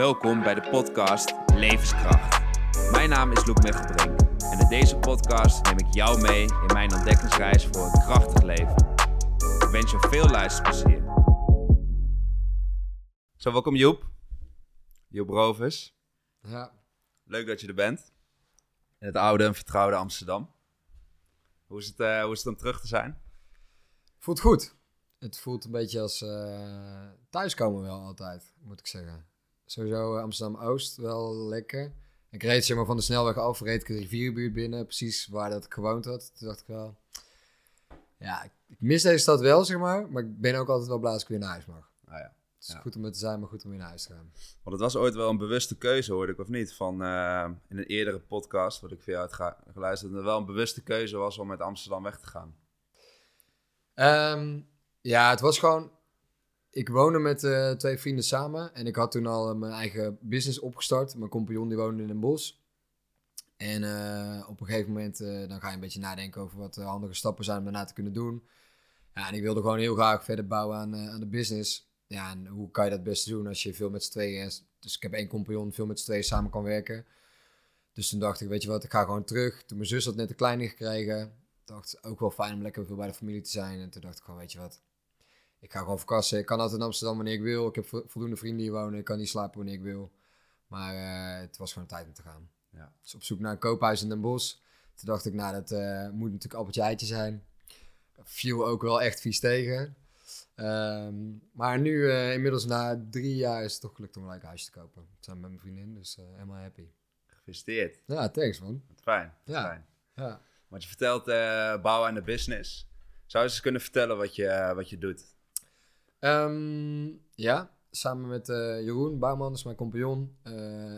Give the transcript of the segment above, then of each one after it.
Welkom bij de podcast Levenskracht. Mijn naam is Loek Mechtelbrink en in deze podcast neem ik jou mee in mijn ontdekkingsreis voor een krachtig leven. Ik wens je veel luisterplezier. Zo, welkom Joep. Joep Rovers. Ja, Leuk dat je er bent. In het oude en vertrouwde Amsterdam. Hoe is het, eh, hoe is het om terug te zijn? voelt goed. Het voelt een beetje als eh, thuiskomen wel altijd, moet ik zeggen. Sowieso eh, Amsterdam-Oost wel lekker. Ik reed zeg maar, van de snelweg af, reed ik de rivierbuurt binnen, precies waar dat ik gewoond had. Toen dacht ik wel, ja, ik, mis deze stad wel, zeg maar. Maar ik ben ook altijd wel blij als ik weer naar huis mag. Ah, ja. Het is Ja. goed om er te zijn, maar goed om weer naar huis te gaan. Want het was ooit wel een bewuste keuze, hoorde ik of niet? Van, eh, in een eerdere podcast, wat ik jou had ga- geluisterd, dat het wel een bewuste keuze was om uit Amsterdam weg te gaan. Ehm, ja, het was gewoon. Ik woonde met eh, twee vrienden samen en ik had toen al eh, mijn eigen business opgestart. Mijn compagnon die woonde in een bos. En eh, op een gegeven moment dan ga je een beetje nadenken over wat handige stappen zijn om daarna te kunnen doen. Ja, en ik wilde gewoon heel graag verder bouwen aan, aan de business. Ja, en hoe kan je dat het beste doen als je veel met z'n tweeën... Dus ik heb één compagnon, veel met z'n tweeën samen kan werken. Dus toen dacht ik, weet je wat, ik ga gewoon terug. Toen mijn zus had net een kleine gekregen, dacht ook wel fijn om lekker veel bij de familie te zijn. En toen dacht ik gewoon, weet je wat, ik ga gewoon verkassen. Ik kan altijd in Amsterdam wanneer ik wil. Ik heb vo- voldoende vrienden hier wonen. Ik kan niet slapen wanneer ik wil. Maar eh, het was gewoon tijd om te gaan. Ja. Dus op zoek naar een koophuis in Den Bosch. Toen dacht ik, nou, dat eh, moet natuurlijk appeltje eitje zijn. Viel ook wel echt vies tegen. Ehm, maar nu, eh, inmiddels na drie jaar, is het toch gelukt om een leuk huisje te kopen. Samen met mijn vriendin, dus helemaal happy. Gefeliciteerd. Ja, thanks man. Wat fijn. wat Ja. fijn. Ja. Want je vertelt bouwen aan de business. Zou je eens kunnen vertellen wat je, wat je doet? Ehm, ja, samen met eh, Jeroen Bouwman, dus mijn compagnon, eh,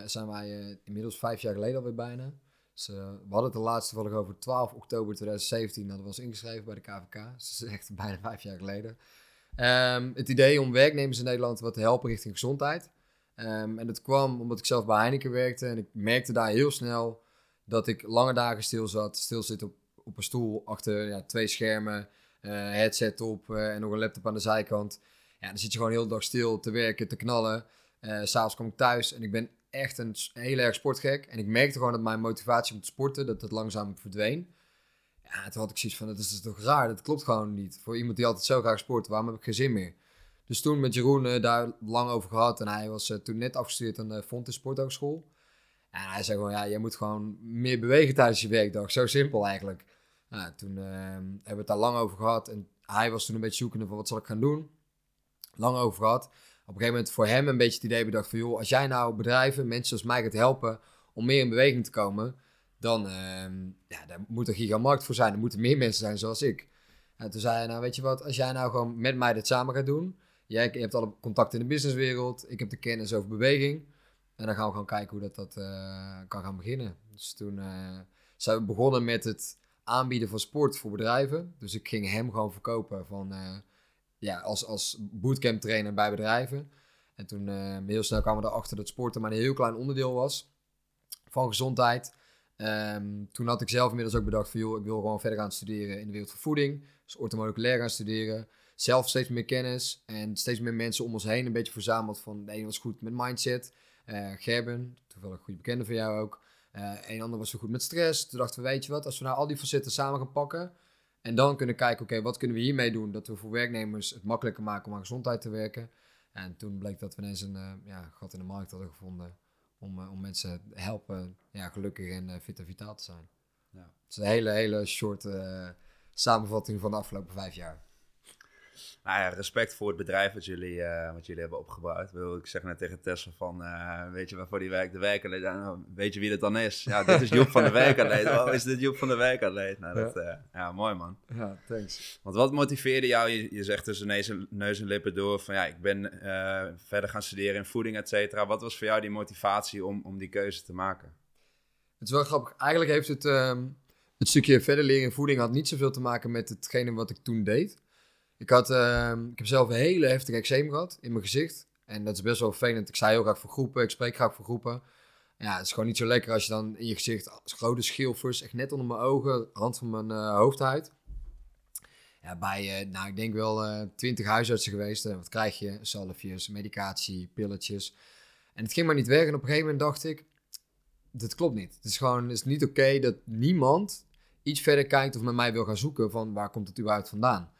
zijn wij eh, inmiddels vijf jaar geleden alweer bijna. Dus, we hadden het de laatste toevallig over 12 oktober 2017, hadden we ons ingeschreven bij de KVK. Dus dat is echt bijna vijf jaar geleden. Ehm, het idee om werknemers in Nederland wat te helpen richting gezondheid. Ehm, en dat kwam omdat ik zelf bij Heineken werkte en ik merkte daar heel snel dat ik lange dagen stil zat. Stil zit op, op een stoel achter ja, twee schermen, headset op eh, en nog een laptop aan de zijkant. Ja, dan zit je gewoon heel de dag stil te werken, te knallen. Eh S'avonds kom ik thuis en ik ben echt een heel erg sportgek. En ik merkte gewoon dat mijn motivatie om te sporten, dat dat langzaam verdween. Ja, toen had ik zoiets van, dat is toch raar, dat klopt gewoon niet. Voor iemand die altijd zo graag sport, waarom heb ik geen zin meer? Dus toen met Jeroen eh, daar lang over gehad. En hij was eh, toen net afgestudeerd aan de Sporthogeschool. En hij zei gewoon, ja, je moet gewoon meer bewegen tijdens je werkdag. Zo simpel eigenlijk. Nou, toen eh, hebben we het daar lang over gehad. En hij was toen een beetje zoekende van, wat zal ik gaan doen? Lang over gehad. Op een gegeven moment voor hem een beetje het idee bedacht van, joh, als jij nou bedrijven, mensen zoals mij gaat helpen om meer in beweging te komen, dan ehm, ja, daar moet er gigamarkt voor zijn. Er moeten meer mensen zijn zoals ik. En toen zei hij, nou weet je wat, als jij nou gewoon met mij dit samen gaat doen, jij hebt alle contacten in de businesswereld, ik heb de kennis over beweging, en dan gaan we gewoon kijken hoe dat, dat eh, kan gaan beginnen. Dus toen eh, zijn we begonnen met het aanbieden van sport voor bedrijven. Dus ik ging hem gewoon verkopen van, eh, ja, als, als bootcamp trainer bij bedrijven. En toen eh, heel snel kwamen we erachter dat sporten maar een heel klein onderdeel was van gezondheid. Ehm, toen had ik zelf inmiddels ook bedacht van, joh, ik wil gewoon verder gaan studeren in de wereld van voeding. Dus orthomoleculair gaan studeren. Zelf steeds meer kennis en steeds meer mensen om ons heen een beetje verzameld van, de ene was goed met mindset. Eh, Gerben, toevallig een goede bekende van jou ook. Eh een ander was zo goed met stress. Toen dachten we, weet je wat, als we nou al die facetten samen gaan pakken... en dan kunnen kijken, oké, wat kunnen we hiermee doen... dat we voor werknemers het makkelijker maken om aan gezondheid te werken. En toen bleek dat we ineens een eh, ja, gat in de markt hadden gevonden... om, eh, om mensen te helpen ja, gelukkig en fit en vitaal te zijn. Ja. Het is een hele, hele short samenvatting van de afgelopen vijf jaar. Nou ja, respect voor het bedrijf wat jullie, eh, wat jullie hebben opgebouwd. Wil- Ik zeg net tegen Tessa van, eh, weet je waarvoor die werkt? De werkatleet. Ja, nou, weet je wie dat dan is? Ja, dit is Joep van de werkatleet. Oh, is dit Joep van de werkatleet? Nou, dat, eh, ja, mooi man. Ja, thanks. Want wat motiveerde jou? Je, je zegt tussen neus en, neus en lippen door van, ja, ik ben verder gaan studeren in voeding, et cetera. Wat was voor jou die motivatie om, om die keuze te maken? Het is wel grappig. Eigenlijk heeft het, ehm, het stukje verder leren in voeding had niet zoveel te maken met hetgene wat ik toen deed. Ik, had, ehm, ik heb zelf een hele heftige eczeem gehad in mijn gezicht. En dat is best wel vervelend. Ik sta heel graag voor groepen. Ik spreek graag voor groepen. Ja, het is gewoon niet zo lekker als je dan in je gezicht grote schilfers, echt net onder mijn ogen, rand van mijn eh, hoofdhuid. Ja, bij, eh, nou, ik denk wel eh, twintig huisartsen geweest. Wat krijg je? Zalfjes, medicatie, pilletjes. En het ging maar niet weg. En op een gegeven moment dacht ik, dit klopt niet. Het is gewoon, het is niet oké dat niemand iets verder kijkt of met mij wil gaan zoeken van waar komt het überhaupt vandaan.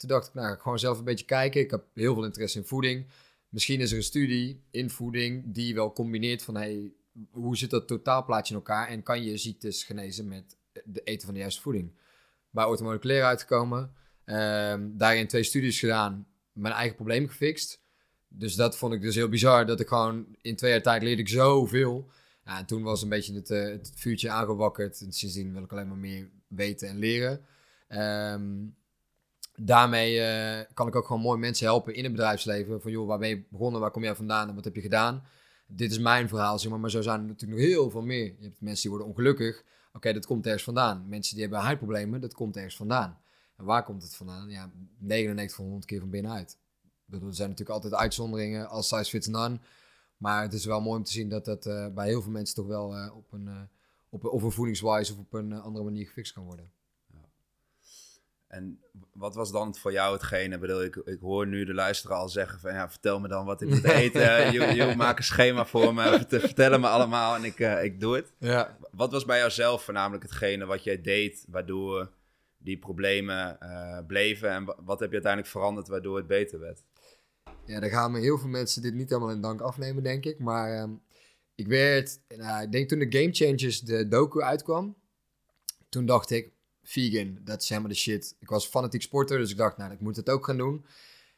Toen dacht ik, nou, gewoon zelf een beetje kijken. Ik heb heel veel interesse in voeding. Misschien is er een studie in voeding die wel combineert van, hey, hoe zit dat totaalplaatje in elkaar en kan je ziektes genezen met de eten van de juiste voeding? Bij orthomoleculair uitgekomen. Ehm, daarin twee studies gedaan, mijn eigen probleem gefixt. Dus dat vond ik dus heel bizar, dat ik gewoon in twee jaar tijd leerde ik zoveel. Ja, en toen was een beetje het, uh, het vuurtje aangewakkerd. En sindsdien wil ik alleen maar meer weten en leren. Ehm, daarmee uh, kan ik ook gewoon mooi mensen helpen in het bedrijfsleven. Van joh, waar ben je begonnen, waar kom jij vandaan en wat heb je gedaan? Dit is mijn verhaal, zeg maar. Maar zo zijn er natuurlijk nog heel veel meer. Je hebt mensen die worden ongelukkig. Oké, dat komt ergens vandaan. Mensen die hebben huidproblemen, dat komt ergens vandaan. En waar komt het vandaan? Ja, 99 van 100 keer van binnenuit. er zijn natuurlijk altijd uitzonderingen als size fits none. Maar het is wel mooi om te zien dat dat uh, bij heel veel mensen toch wel uh, op een, op, of een voedingswise of op een andere manier gefixt kan worden. En wat was dan voor jou hetgene? Bedoel, ik, ik hoor nu de luisteraar al zeggen van ja, vertel me dan wat ik moet eten. je, je maak een schema voor me, vertel me allemaal en ik, ik doe het. Ja. Wat was bij jouzelf voornamelijk hetgene wat jij deed, waardoor die problemen bleven? En wat heb je uiteindelijk veranderd waardoor het beter werd? Ja, daar gaan me heel veel mensen dit niet helemaal in dank afnemen, denk ik. Maar ehm, ik werd, nou, ik denk toen de Game Changers de docu uitkwam, toen dacht ik, vegan, dat is helemaal de shit. Ik was fanatiek sporter, dus ik dacht, nou, ik moet het ook gaan doen.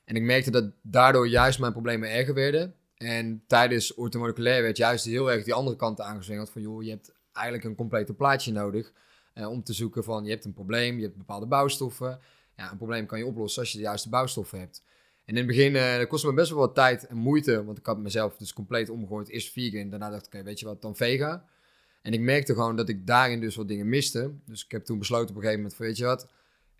En ik merkte dat daardoor juist mijn problemen erger werden. En tijdens orthomoleculair werd juist heel erg die andere kant aangezwengeld van, joh, je hebt eigenlijk een complete plaatje nodig uh, om te zoeken van, je hebt een probleem, je hebt bepaalde bouwstoffen. Ja, een probleem kan je oplossen als je de juiste bouwstoffen hebt. En in het begin dat kostte me best wel wat tijd en moeite, want ik had mezelf dus compleet omgegooid. Eerst vegan, daarna dacht ik, oké, weet je wat, dan vega. En ik merkte gewoon dat ik daarin dus wat dingen miste. Dus ik heb toen besloten op een gegeven moment van, weet je wat,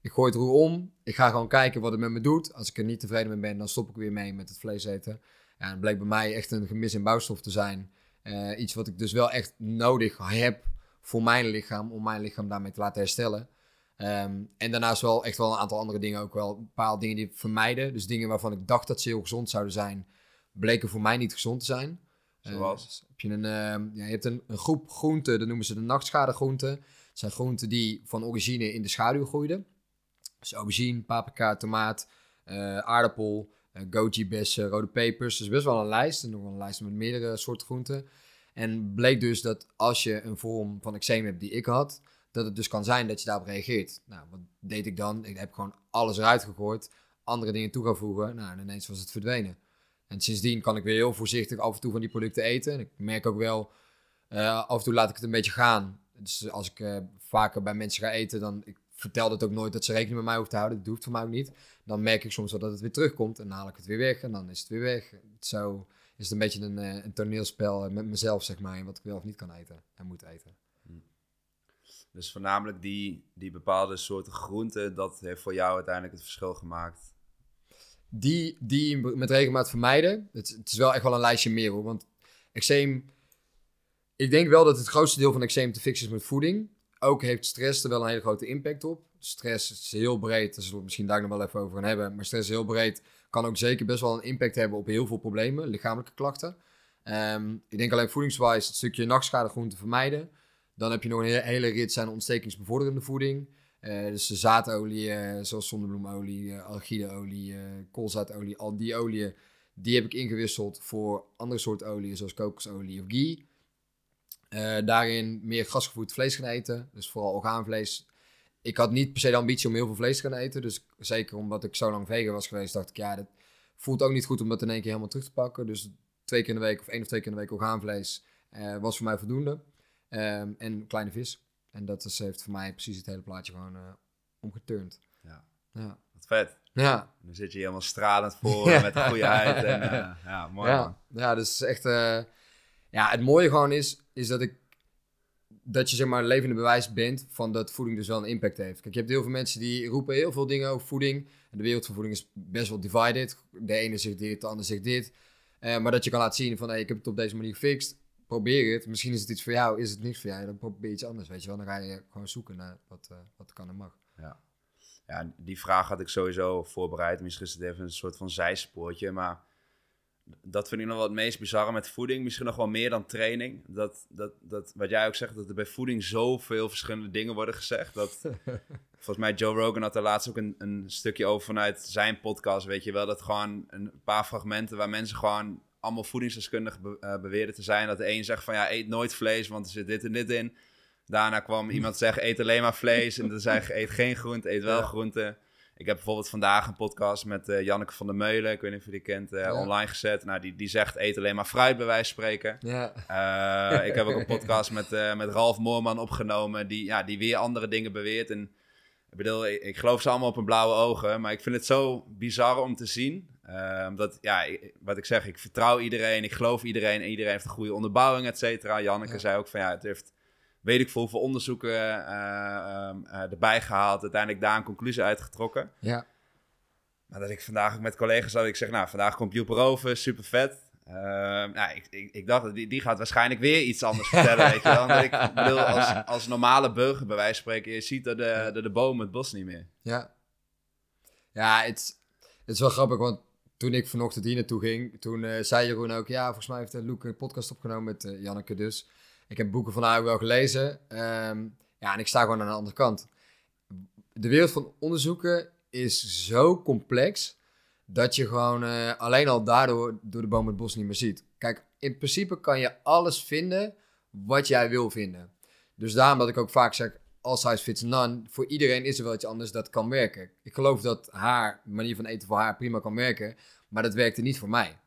ik gooi het roer om. Ik ga gewoon kijken wat het met me doet. Als ik er niet tevreden mee ben, dan stop ik weer mee met het vlees eten. Ja, het bleek bij mij echt een gemis in bouwstof te zijn. Uh, iets wat ik dus wel echt nodig heb voor mijn lichaam, om mijn lichaam daarmee te laten herstellen. Um, en daarnaast wel echt wel een aantal andere dingen ook wel. Bepaalde dingen die ik vermijden. Dus dingen waarvan ik dacht dat ze heel gezond zouden zijn, bleken voor mij niet gezond te zijn. Zoals? Uh, heb je, een, uh, ja, je hebt een, een, groep groenten, dat noemen ze de nachtschadegroenten. Het zijn groenten die van origine in de schaduw groeiden. Dus aubergine, paprika, tomaat, uh, aardappel, uh, goji bessen, rode pepers. Dus best wel een lijst. En nog wel een lijst met meerdere soorten groenten. En bleek dus dat als je een vorm van eczeem hebt die ik had, dat het dus kan zijn dat je daarop reageert. Nou, wat deed ik dan? Ik heb gewoon alles eruit gegooid, andere dingen toe gaan voegen. Nou, en ineens was het verdwenen. En sindsdien kan ik weer heel voorzichtig af en toe van die producten eten. En ik merk ook wel, uh, af en toe laat ik het een beetje gaan. Dus als ik uh, vaker bij mensen ga eten, dan ik vertel het ook nooit dat ze rekening met mij hoeven te houden. Dat hoeft voor mij ook niet. Dan merk ik soms wel dat het weer terugkomt en dan haal ik het weer weg en dan is het weer weg. Zo is het een beetje een, uh, een toneelspel met mezelf, zeg maar, wat ik wel of niet kan eten en moet eten. Dus voornamelijk die, die bepaalde soorten groenten, dat heeft voor jou uiteindelijk het verschil gemaakt. Die, die met regelmaat vermijden. Het, het is wel echt wel een lijstje meer hoor. Want eczeem. Ik denk wel dat het grootste deel van eczeem te fixen is met voeding. Ook heeft stress er wel een hele grote impact op. Stress is heel breed, daar zullen we misschien daar nog wel even over gaan hebben. Maar stress is heel breed, kan ook zeker best wel een impact hebben op heel veel problemen, lichamelijke klachten. Um, ik denk alleen voedingswijs het stukje nachtschade vermijden. Dan heb je nog een hele rits aan ontstekingsbevorderende voeding. Uh, dus de zaadolie, uh, zoals zonnebloemolie, uh, koolzaadolie, al die oliën, die heb ik ingewisseld voor andere soorten oliën, zoals kokosolie of ghee. daarin meer gasgevoerd vlees gaan eten, dus vooral orgaanvlees. Ik had niet per se de ambitie om heel veel vlees te gaan eten, dus zeker omdat ik zo lang vegan was geweest, dacht ik, ja, dat voelt ook niet goed om dat in één keer helemaal terug te pakken. Dus twee keer in de week of één of twee keer in de week orgaanvlees was voor mij voldoende. Um, en kleine vis. En dat is, heeft voor mij precies het hele plaatje gewoon uh, omgeturnd. Ja. ja. Wat vet. Ja. Nu zit je helemaal stralend voor met goeieheid. En, uh, ja, mooi ja. Man. Ja, dus echt... Uh, ja, het mooie gewoon is, is dat ik... Dat je zeg maar levende bewijs bent van dat voeding dus wel een impact heeft. Kijk, je hebt heel veel mensen die roepen heel veel dingen over voeding. En de wereld van voeding is best wel divided. De ene zegt dit, de ander zegt dit. maar dat je kan laten zien van, hey, ik heb het op deze manier gefixt probeer het. Misschien is het iets voor jou, is het niks voor jou. Dan probeer je iets anders, weet je wel. Dan ga je gewoon zoeken naar wat, uh, wat kan en mag. Ja. ja, die vraag had ik sowieso voorbereid. Misschien is het even een soort van zijspoortje. Maar dat vind ik nog wel het meest bizarre met voeding. Misschien nog wel meer dan training. Dat, dat, dat, wat jij ook zegt, dat er bij voeding zoveel verschillende dingen worden gezegd. Dat, volgens mij Joe Rogan had er laatst ook een, een stukje over vanuit zijn podcast. Weet je wel, dat gewoon een paar fragmenten waar mensen gewoon allemaal voedingsdeskundigen be, uh, beweerden te zijn. Dat de een zegt van ja, eet nooit vlees, want er zit dit en dit in. Daarna kwam iemand zeggen, eet alleen maar vlees. En dan zei eet geen groente, eet wel ja. groente. Ik heb bijvoorbeeld vandaag een podcast met uh, Janneke van der Meulen, ik weet niet of je die kent, uh, ja. online gezet. Nou, die, die zegt eet alleen maar fruit bij wijze van spreken. Ja. Ik heb ook een podcast met, met Ralf Moorman opgenomen, die, ja, die weer andere dingen beweert. En ik bedoel, ik, ik geloof ze allemaal op hun blauwe ogen, maar ik vind het zo bizar om te zien. Omdat, ja, ik, wat ik zeg, ik vertrouw iedereen, ik geloof iedereen en iedereen heeft een goede onderbouwing, et cetera. Janneke ja. zei ook van ja, het heeft weet ik veel hoeveel onderzoeken uh, uh, erbij gehaald. Uiteindelijk daar een conclusie uitgetrokken. Ja. Maar dat ik vandaag ook met collega's had, ik zeg, nou, vandaag komt Joep over, super vet. Uh, nou, ik, ik, ik, dacht, die, die gaat waarschijnlijk weer iets anders vertellen, weet je wel. Ik bedoel, als, als normale burger bij wijze van spreken, je ziet er de, de, de bomen het bos niet meer. Ja. Ja, het, het is wel grappig, want toen ik vanochtend hier naartoe ging, toen uh, zei Jeroen ook, ja, volgens mij heeft Luke een podcast opgenomen met uh, Janneke dus. Ik heb boeken van haar wel gelezen. Um, ja, en ik sta gewoon aan de andere kant. De wereld van onderzoeken is zo complex dat je gewoon uh, alleen al daardoor door de boom het bos niet meer ziet. Kijk, in principe kan je alles vinden wat jij wil vinden. Dus daarom dat ik ook vaak zeg, all size fits none. Voor iedereen is er wel iets anders dat kan werken. Ik geloof dat haar manier van eten voor haar prima kan werken, maar dat werkte niet voor mij.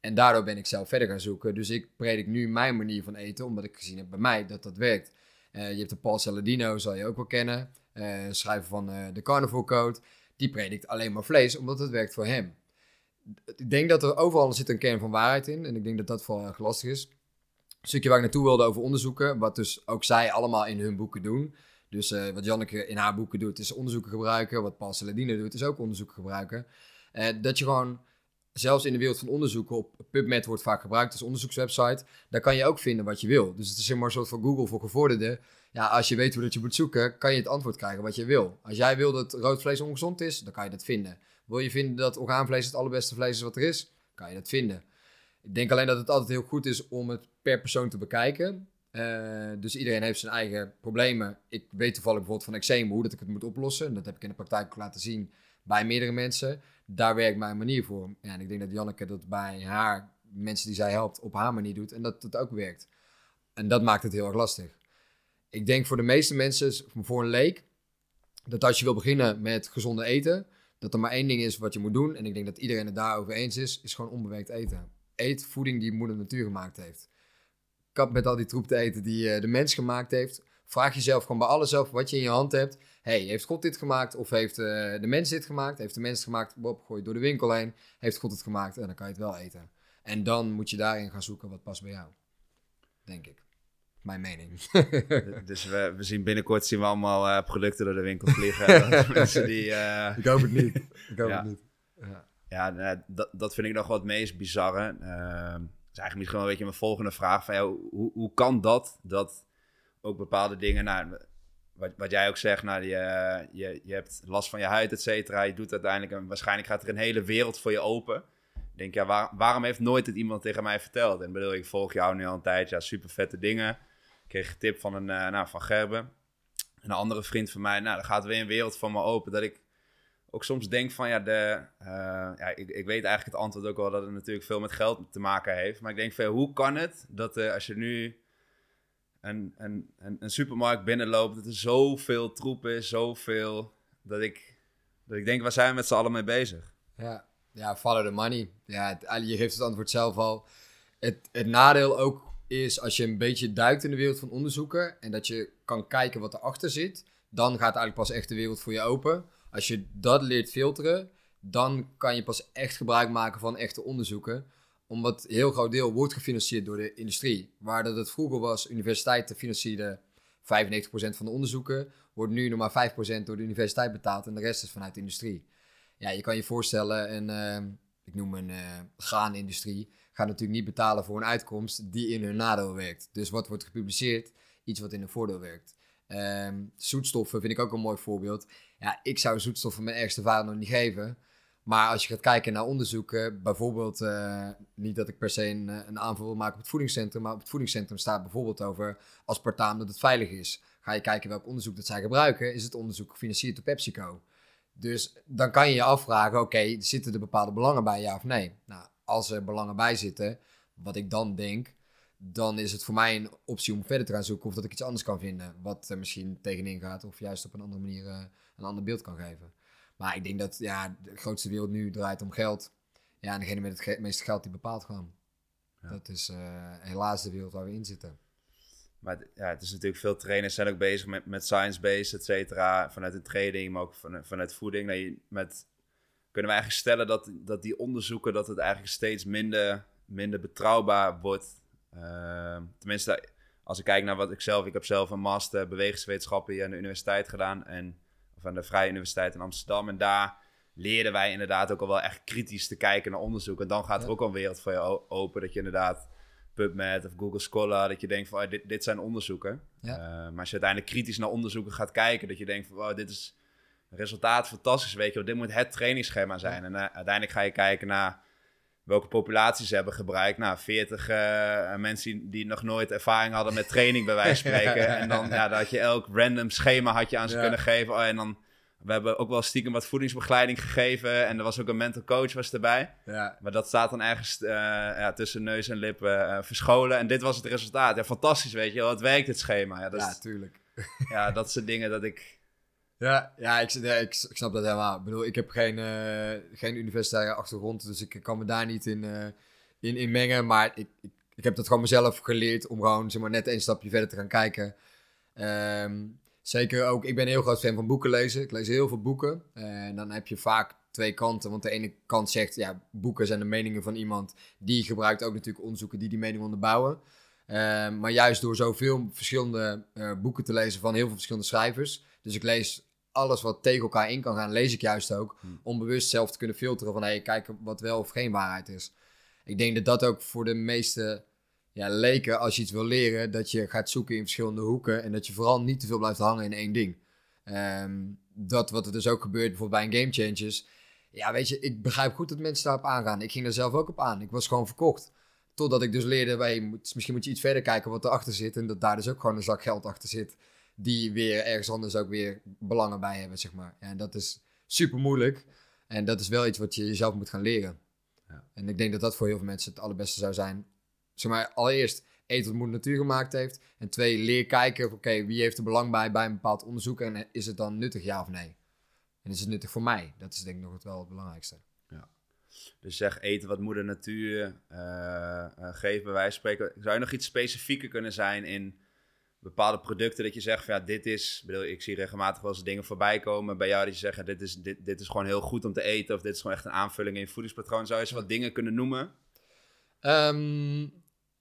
En daardoor ben ik zelf verder gaan zoeken. Dus ik predik nu mijn manier van eten, omdat ik gezien heb bij mij dat dat werkt. Uh, je hebt de Paul Saladino, zal je ook wel kennen. Uh, schrijver van uh, de Carnivore Code. Die predikt alleen maar vlees, omdat het werkt voor hem. Ik denk dat er overal zit een kern van waarheid in. En ik denk dat dat vooral erg lastig is. Een stukje waar ik naartoe wilde over onderzoeken. Wat dus ook zij allemaal in hun boeken doen. Dus wat Janneke in haar boeken doet, is onderzoeken gebruiken. Wat Paul Saladino doet, is ook onderzoeken gebruiken. dat je gewoon zelfs in de wereld van onderzoeken, op PubMed wordt vaak gebruikt als onderzoekswebsite, daar kan je ook vinden wat je wil. Dus het is zeg maar een soort van Google voor gevorderden. Ja, als je weet hoe dat je moet zoeken, kan je het antwoord krijgen wat je wil. Als jij wil dat rood vlees ongezond is, dan kan je dat vinden. Wil je vinden dat orgaanvlees het allerbeste vlees is wat er is, kan je dat vinden. Ik denk alleen dat het altijd heel goed is om het per persoon te bekijken. Uh, dus iedereen heeft zijn eigen problemen. Ik weet toevallig bijvoorbeeld van eczeem hoe dat ik het moet oplossen. En dat heb ik in de praktijk ook laten zien bij meerdere mensen daar werkt mijn manier voor. En ik denk dat Janneke dat bij haar, mensen die zij helpt, op haar manier doet. En dat het ook werkt. En dat maakt het heel erg lastig. Ik denk voor de meeste mensen, voor een leek, dat als je wil beginnen met gezonde eten, dat er maar één ding is wat je moet doen. En ik denk dat iedereen het daarover eens is, is gewoon onbewerkt eten. Eet voeding die moeder natuur gemaakt heeft. Kap met al die troep te eten die uh, de mens gemaakt heeft. Vraag jezelf gewoon bij alles af wat je in je hand hebt hey, heeft God dit gemaakt? Of heeft uh, de mens dit gemaakt? Heeft de mens het gemaakt? Bob, gooi door de winkel heen. Heeft God het gemaakt? En dan kan je het wel eten. En dan moet je daarin gaan zoeken wat past bij jou. Denk ik. Mijn mening. dus we, we, zien binnenkort zien we allemaal uh, producten door de winkel vliegen. mensen die. Ik hoop het niet. Ik hoop ja. het niet. Ja, ja dat, dat vind ik nog wat het meest bizarre. Is eigenlijk misschien wel een beetje mijn volgende vraag. Van, hoe, hoe kan dat, dat ook bepaalde dingen... Nou, wat, wat jij ook zegt, nou, je, je, je hebt last van je huid, et cetera. Je doet uiteindelijk, en waarschijnlijk gaat er een hele wereld voor je open. Ik denk, ja, waar, waarom heeft nooit het iemand tegen mij verteld? En bedoel, ik volg jou nu al een tijdje, ja, super vette dingen. Ik kreeg een tip van, een, uh, nou, van Gerben. Een andere vriend van mij, nou, dan gaat weer een wereld voor me open. Dat ik ook soms denk van, ja, de, uh, ja ik, ik weet eigenlijk het antwoord ook wel dat het natuurlijk veel met geld te maken heeft. Maar ik denk van, hoe kan het dat uh, als je nu een, een, een, een supermarkt binnenloopt, dat er zoveel troep is, zoveel, dat ik, dat ik denk, waar zijn we met z'n allen mee bezig? Ja, ja follow the money. Ja, het, je geeft het antwoord zelf al. Het, het nadeel ook is, als je een beetje duikt in de wereld van onderzoeken en dat je kan kijken wat erachter zit, dan gaat eigenlijk pas echt de wereld voor je open. Als je dat leert filteren, dan kan je pas echt gebruik maken van echte onderzoeken omdat een heel groot deel wordt gefinancierd door de industrie. Waar dat het vroeger was, universiteiten financierden 95% van de onderzoeken, wordt nu nog maar 5% door de universiteit betaald en de rest is vanuit de industrie. Ja, je kan je voorstellen, een, uh, ik noem een uh, graanindustrie, gaat natuurlijk niet betalen voor een uitkomst die in hun nadeel werkt. Dus wat wordt gepubliceerd? Iets wat in hun voordeel werkt. Um, zoetstoffen vind ik ook een mooi voorbeeld. Ja, ik zou zoetstoffen mijn ergste vader nog niet geven. Maar als je gaat kijken naar onderzoeken, bijvoorbeeld, eh, niet dat ik per se een, een aanval wil maken op het voedingscentrum, maar op het voedingscentrum staat bijvoorbeeld over aspartaam dat het veilig is. Ga je kijken welk onderzoek dat zij gebruiken, is het onderzoek gefinancierd door PepsiCo. Dus dan kan je je afvragen, oké, zitten er bepaalde belangen bij, ja of nee? Nou, als er belangen bij zitten, wat ik dan denk, dan is het voor mij een optie om verder te gaan zoeken of dat ik iets anders kan vinden. Wat er misschien tegenin gaat of juist op een andere manier uh, een ander beeld kan geven. Maar ik denk dat ja, de grootste wereld nu draait om geld. Ja, en degene met het meeste geld die bepaalt gewoon. Dat is uh, helaas de wereld waar we in zitten. Maar ja, het is natuurlijk veel trainers zijn ook bezig met, met science-based, et cetera. Vanuit de training, maar ook van, vanuit voeding. Nee, met, kunnen we eigenlijk stellen dat, dat die onderzoeken, dat het eigenlijk steeds minder, minder betrouwbaar wordt. Uh, tenminste, als ik kijk naar wat ik zelf... Ik heb zelf een master bewegingswetenschappen hier aan de universiteit gedaan. En, aan de Vrije Universiteit in Amsterdam. En daar leerden wij inderdaad ook al wel echt kritisch te kijken naar onderzoek. En dan gaat er ook al een wereld voor je open. Dat je inderdaad PubMed of Google Scholar, dat je denkt van oh, dit, dit zijn onderzoeken. Ja. Uh, maar als je uiteindelijk kritisch naar onderzoeken gaat kijken, dat je denkt van oh, dit is resultaat fantastisch, weet je wel, dit moet het trainingsschema zijn. En uh, uiteindelijk ga je kijken naar welke populaties ze hebben gebruikt. Nou, 40 uh, mensen die, nog nooit ervaring hadden met training, bij wijze van spreken. en dan, ja, dat had je elk random schema had je aan ze kunnen geven. Oh, en dan we hebben ook wel stiekem wat voedingsbegeleiding gegeven. En er was ook een mental coach was erbij. Ja. Maar dat staat dan ergens uh, ja, tussen neus en lippen uh, verscholen. En dit was het resultaat. Ja, fantastisch, weet je wel. Het werkt, het schema. Ja, dat ja tuurlijk. Ja, dat soort dingen dat ik... Ja, ja ik, ik, snap dat helemaal. Ik ik heb geen, uh, geen universitaire achtergrond. Dus ik kan me daar niet in, in, in mengen. Maar ik, ik, heb dat gewoon mezelf geleerd om gewoon zeg maar, net een stapje verder te gaan kijken. Um, Zeker ook, ik ben een heel groot fan van boeken lezen. Ik lees heel veel boeken. En dan heb je vaak twee kanten. Want de ene kant zegt, ja, boeken zijn de meningen van iemand. Die gebruikt ook natuurlijk onderzoeken die die mening onderbouwen. Uh, maar juist door zoveel verschillende boeken te lezen van heel veel verschillende schrijvers. Dus ik lees alles wat tegen elkaar in kan gaan, lees ik juist ook. Hmm. Om bewust zelf te kunnen filteren van, hé, hey, kijken wat wel of geen waarheid is. Ik denk dat dat ook voor de meeste ja, leken als je iets wil leren, dat je gaat zoeken in verschillende hoeken en dat je vooral niet te veel blijft hangen in één ding. Um, dat wat er dus ook gebeurt bijvoorbeeld bij een Game Changers. Ja, weet je, ik begrijp goed dat mensen daarop aangaan. Ik ging er zelf ook op aan. Ik was gewoon verkocht. Totdat ik dus leerde, hey, misschien moet je iets verder kijken wat erachter zit. En dat daar dus ook gewoon een zak geld achter zit. Die weer ergens anders ook weer belangen bij hebben, zeg maar. Ja, en dat is super moeilijk. En dat is wel iets wat je jezelf moet gaan leren. Ja. En ik denk dat dat voor heel veel mensen het allerbeste zou zijn zeg maar, allereerst eten wat moeder natuur gemaakt heeft. En twee, leer kijken, oké, wie heeft er belang bij bij een bepaald onderzoek en is het dan nuttig, ja of nee? En is het nuttig voor mij? Dat is denk ik nog het wel het belangrijkste. Ja. Dus zeg eten wat moeder natuur uh, uh, geeft, bij wijze van spreken. Zou je nog iets specifieker kunnen zijn in bepaalde producten dat je zegt van ja, dit is, bedoel, ik zie regelmatig wel eens dingen voorbij komen bij jou dat je zegt, dit is, dit, dit is gewoon heel goed om te eten of dit is gewoon echt een aanvulling in je voedingspatroon. Zou je eens wat dingen kunnen noemen? Um,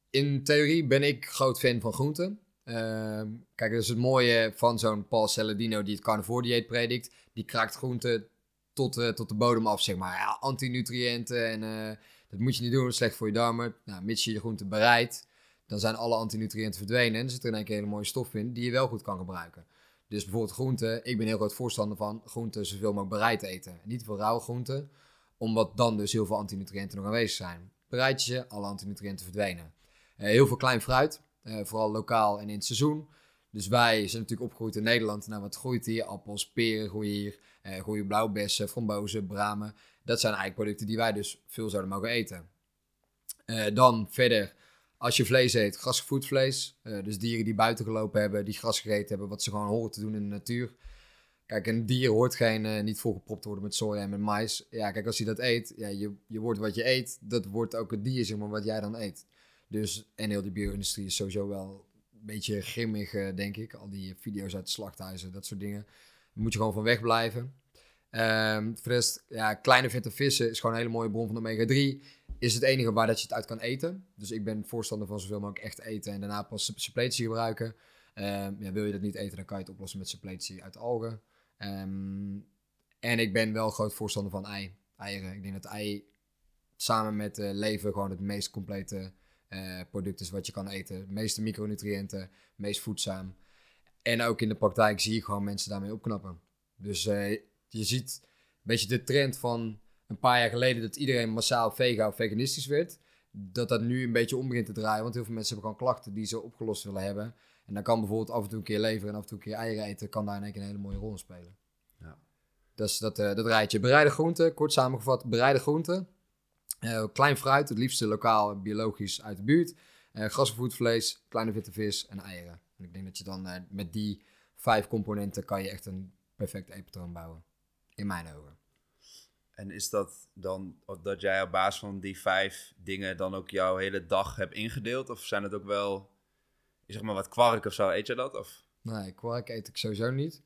in theorie ben ik groot fan van groenten. Ehm, kijk, dat is het mooie van zo'n Paul Saladino die het carnivore dieet predikt. Die kraakt groenten tot, uh, tot de bodem af, zeg maar. Ja, antinutriënten en uh, dat moet je niet doen, dat is slecht voor je darmen. Nou, mits je je groenten bereidt, dan zijn alle antinutriënten verdwenen. En er zit er in één keer een hele mooie stof in die je wel goed kan gebruiken. Dus bijvoorbeeld groenten, ik ben heel groot voorstander van groenten zoveel mogelijk bereid eten. Niet te veel rauwe groenten, omdat dan dus heel veel antinutriënten nog aanwezig zijn. Bereid je, alle antinutriënten verdwenen. Eh, heel veel klein fruit, eh, vooral lokaal en in het seizoen. Dus wij zijn natuurlijk opgegroeid in Nederland. Nou, wat groeit hier? Appels, peren groeien hier. Uh, groeien blauwbessen, frambozen, bramen. Dat zijn eigenlijk producten die wij dus veel zouden mogen eten. dan verder, als je vlees eet, grasgevoed vlees. dus dieren die buiten gelopen hebben, die gras gegeten hebben, wat ze gewoon horen te doen in de natuur. Kijk, een dier hoort geen, niet volgepropt te worden met soja en met mais. Ja, kijk, als je dat eet, ja, je, je wordt wat je eet, dat wordt ook het dier, zeg maar, wat jij dan eet. Dus, en heel die bio-industrie is sowieso wel een beetje grimmig, uh, denk ik. Al die video's uit de slachthuizen, dat soort dingen. Moet je gewoon van weg blijven. Um, voor rest, ja, kleine vette vissen is gewoon een hele mooie bron van omega-3. Is het enige waar dat je het uit kan eten. Dus ik ben voorstander van zoveel mogelijk echt eten en daarna pas suppletie gebruiken. Um, ja, wil je dat niet eten, dan kan je het oplossen met suppletie uit algen. Um, en ik ben wel groot voorstander van ei, eieren. Ik denk dat ei samen met uh, leven gewoon het meest complete uh, product is wat je kan eten. De meeste micronutriënten, meest voedzaam. En ook in de praktijk zie je gewoon mensen daarmee opknappen. Dus uh, je ziet een beetje de trend van een paar jaar geleden dat iedereen massaal vega of veganistisch werd, dat dat nu een beetje om begint te draaien. Want heel veel mensen hebben gewoon klachten die ze opgelost willen hebben. En dan kan bijvoorbeeld af en toe een keer leveren en af en toe een keer eieren eten, kan daar in één keer een hele mooie rol in spelen. Ja. Dus dat, uh, dat rijtje. Bereide groenten, kort samengevat, bereide groenten. Uh, klein fruit, het liefste lokaal en biologisch uit de buurt. Uh, grasgevoed vlees, kleine witte vis en eieren. En ik denk dat je dan met die vijf componenten kan je echt een perfect eetpatroon bouwen. In mijn ogen. En is dat dan dat jij op basis van die vijf dingen dan ook jouw hele dag hebt ingedeeld? Of zijn het ook wel, zeg maar, wat kwark of zo? Eet je dat? Of? Nee, kwark eet ik sowieso niet.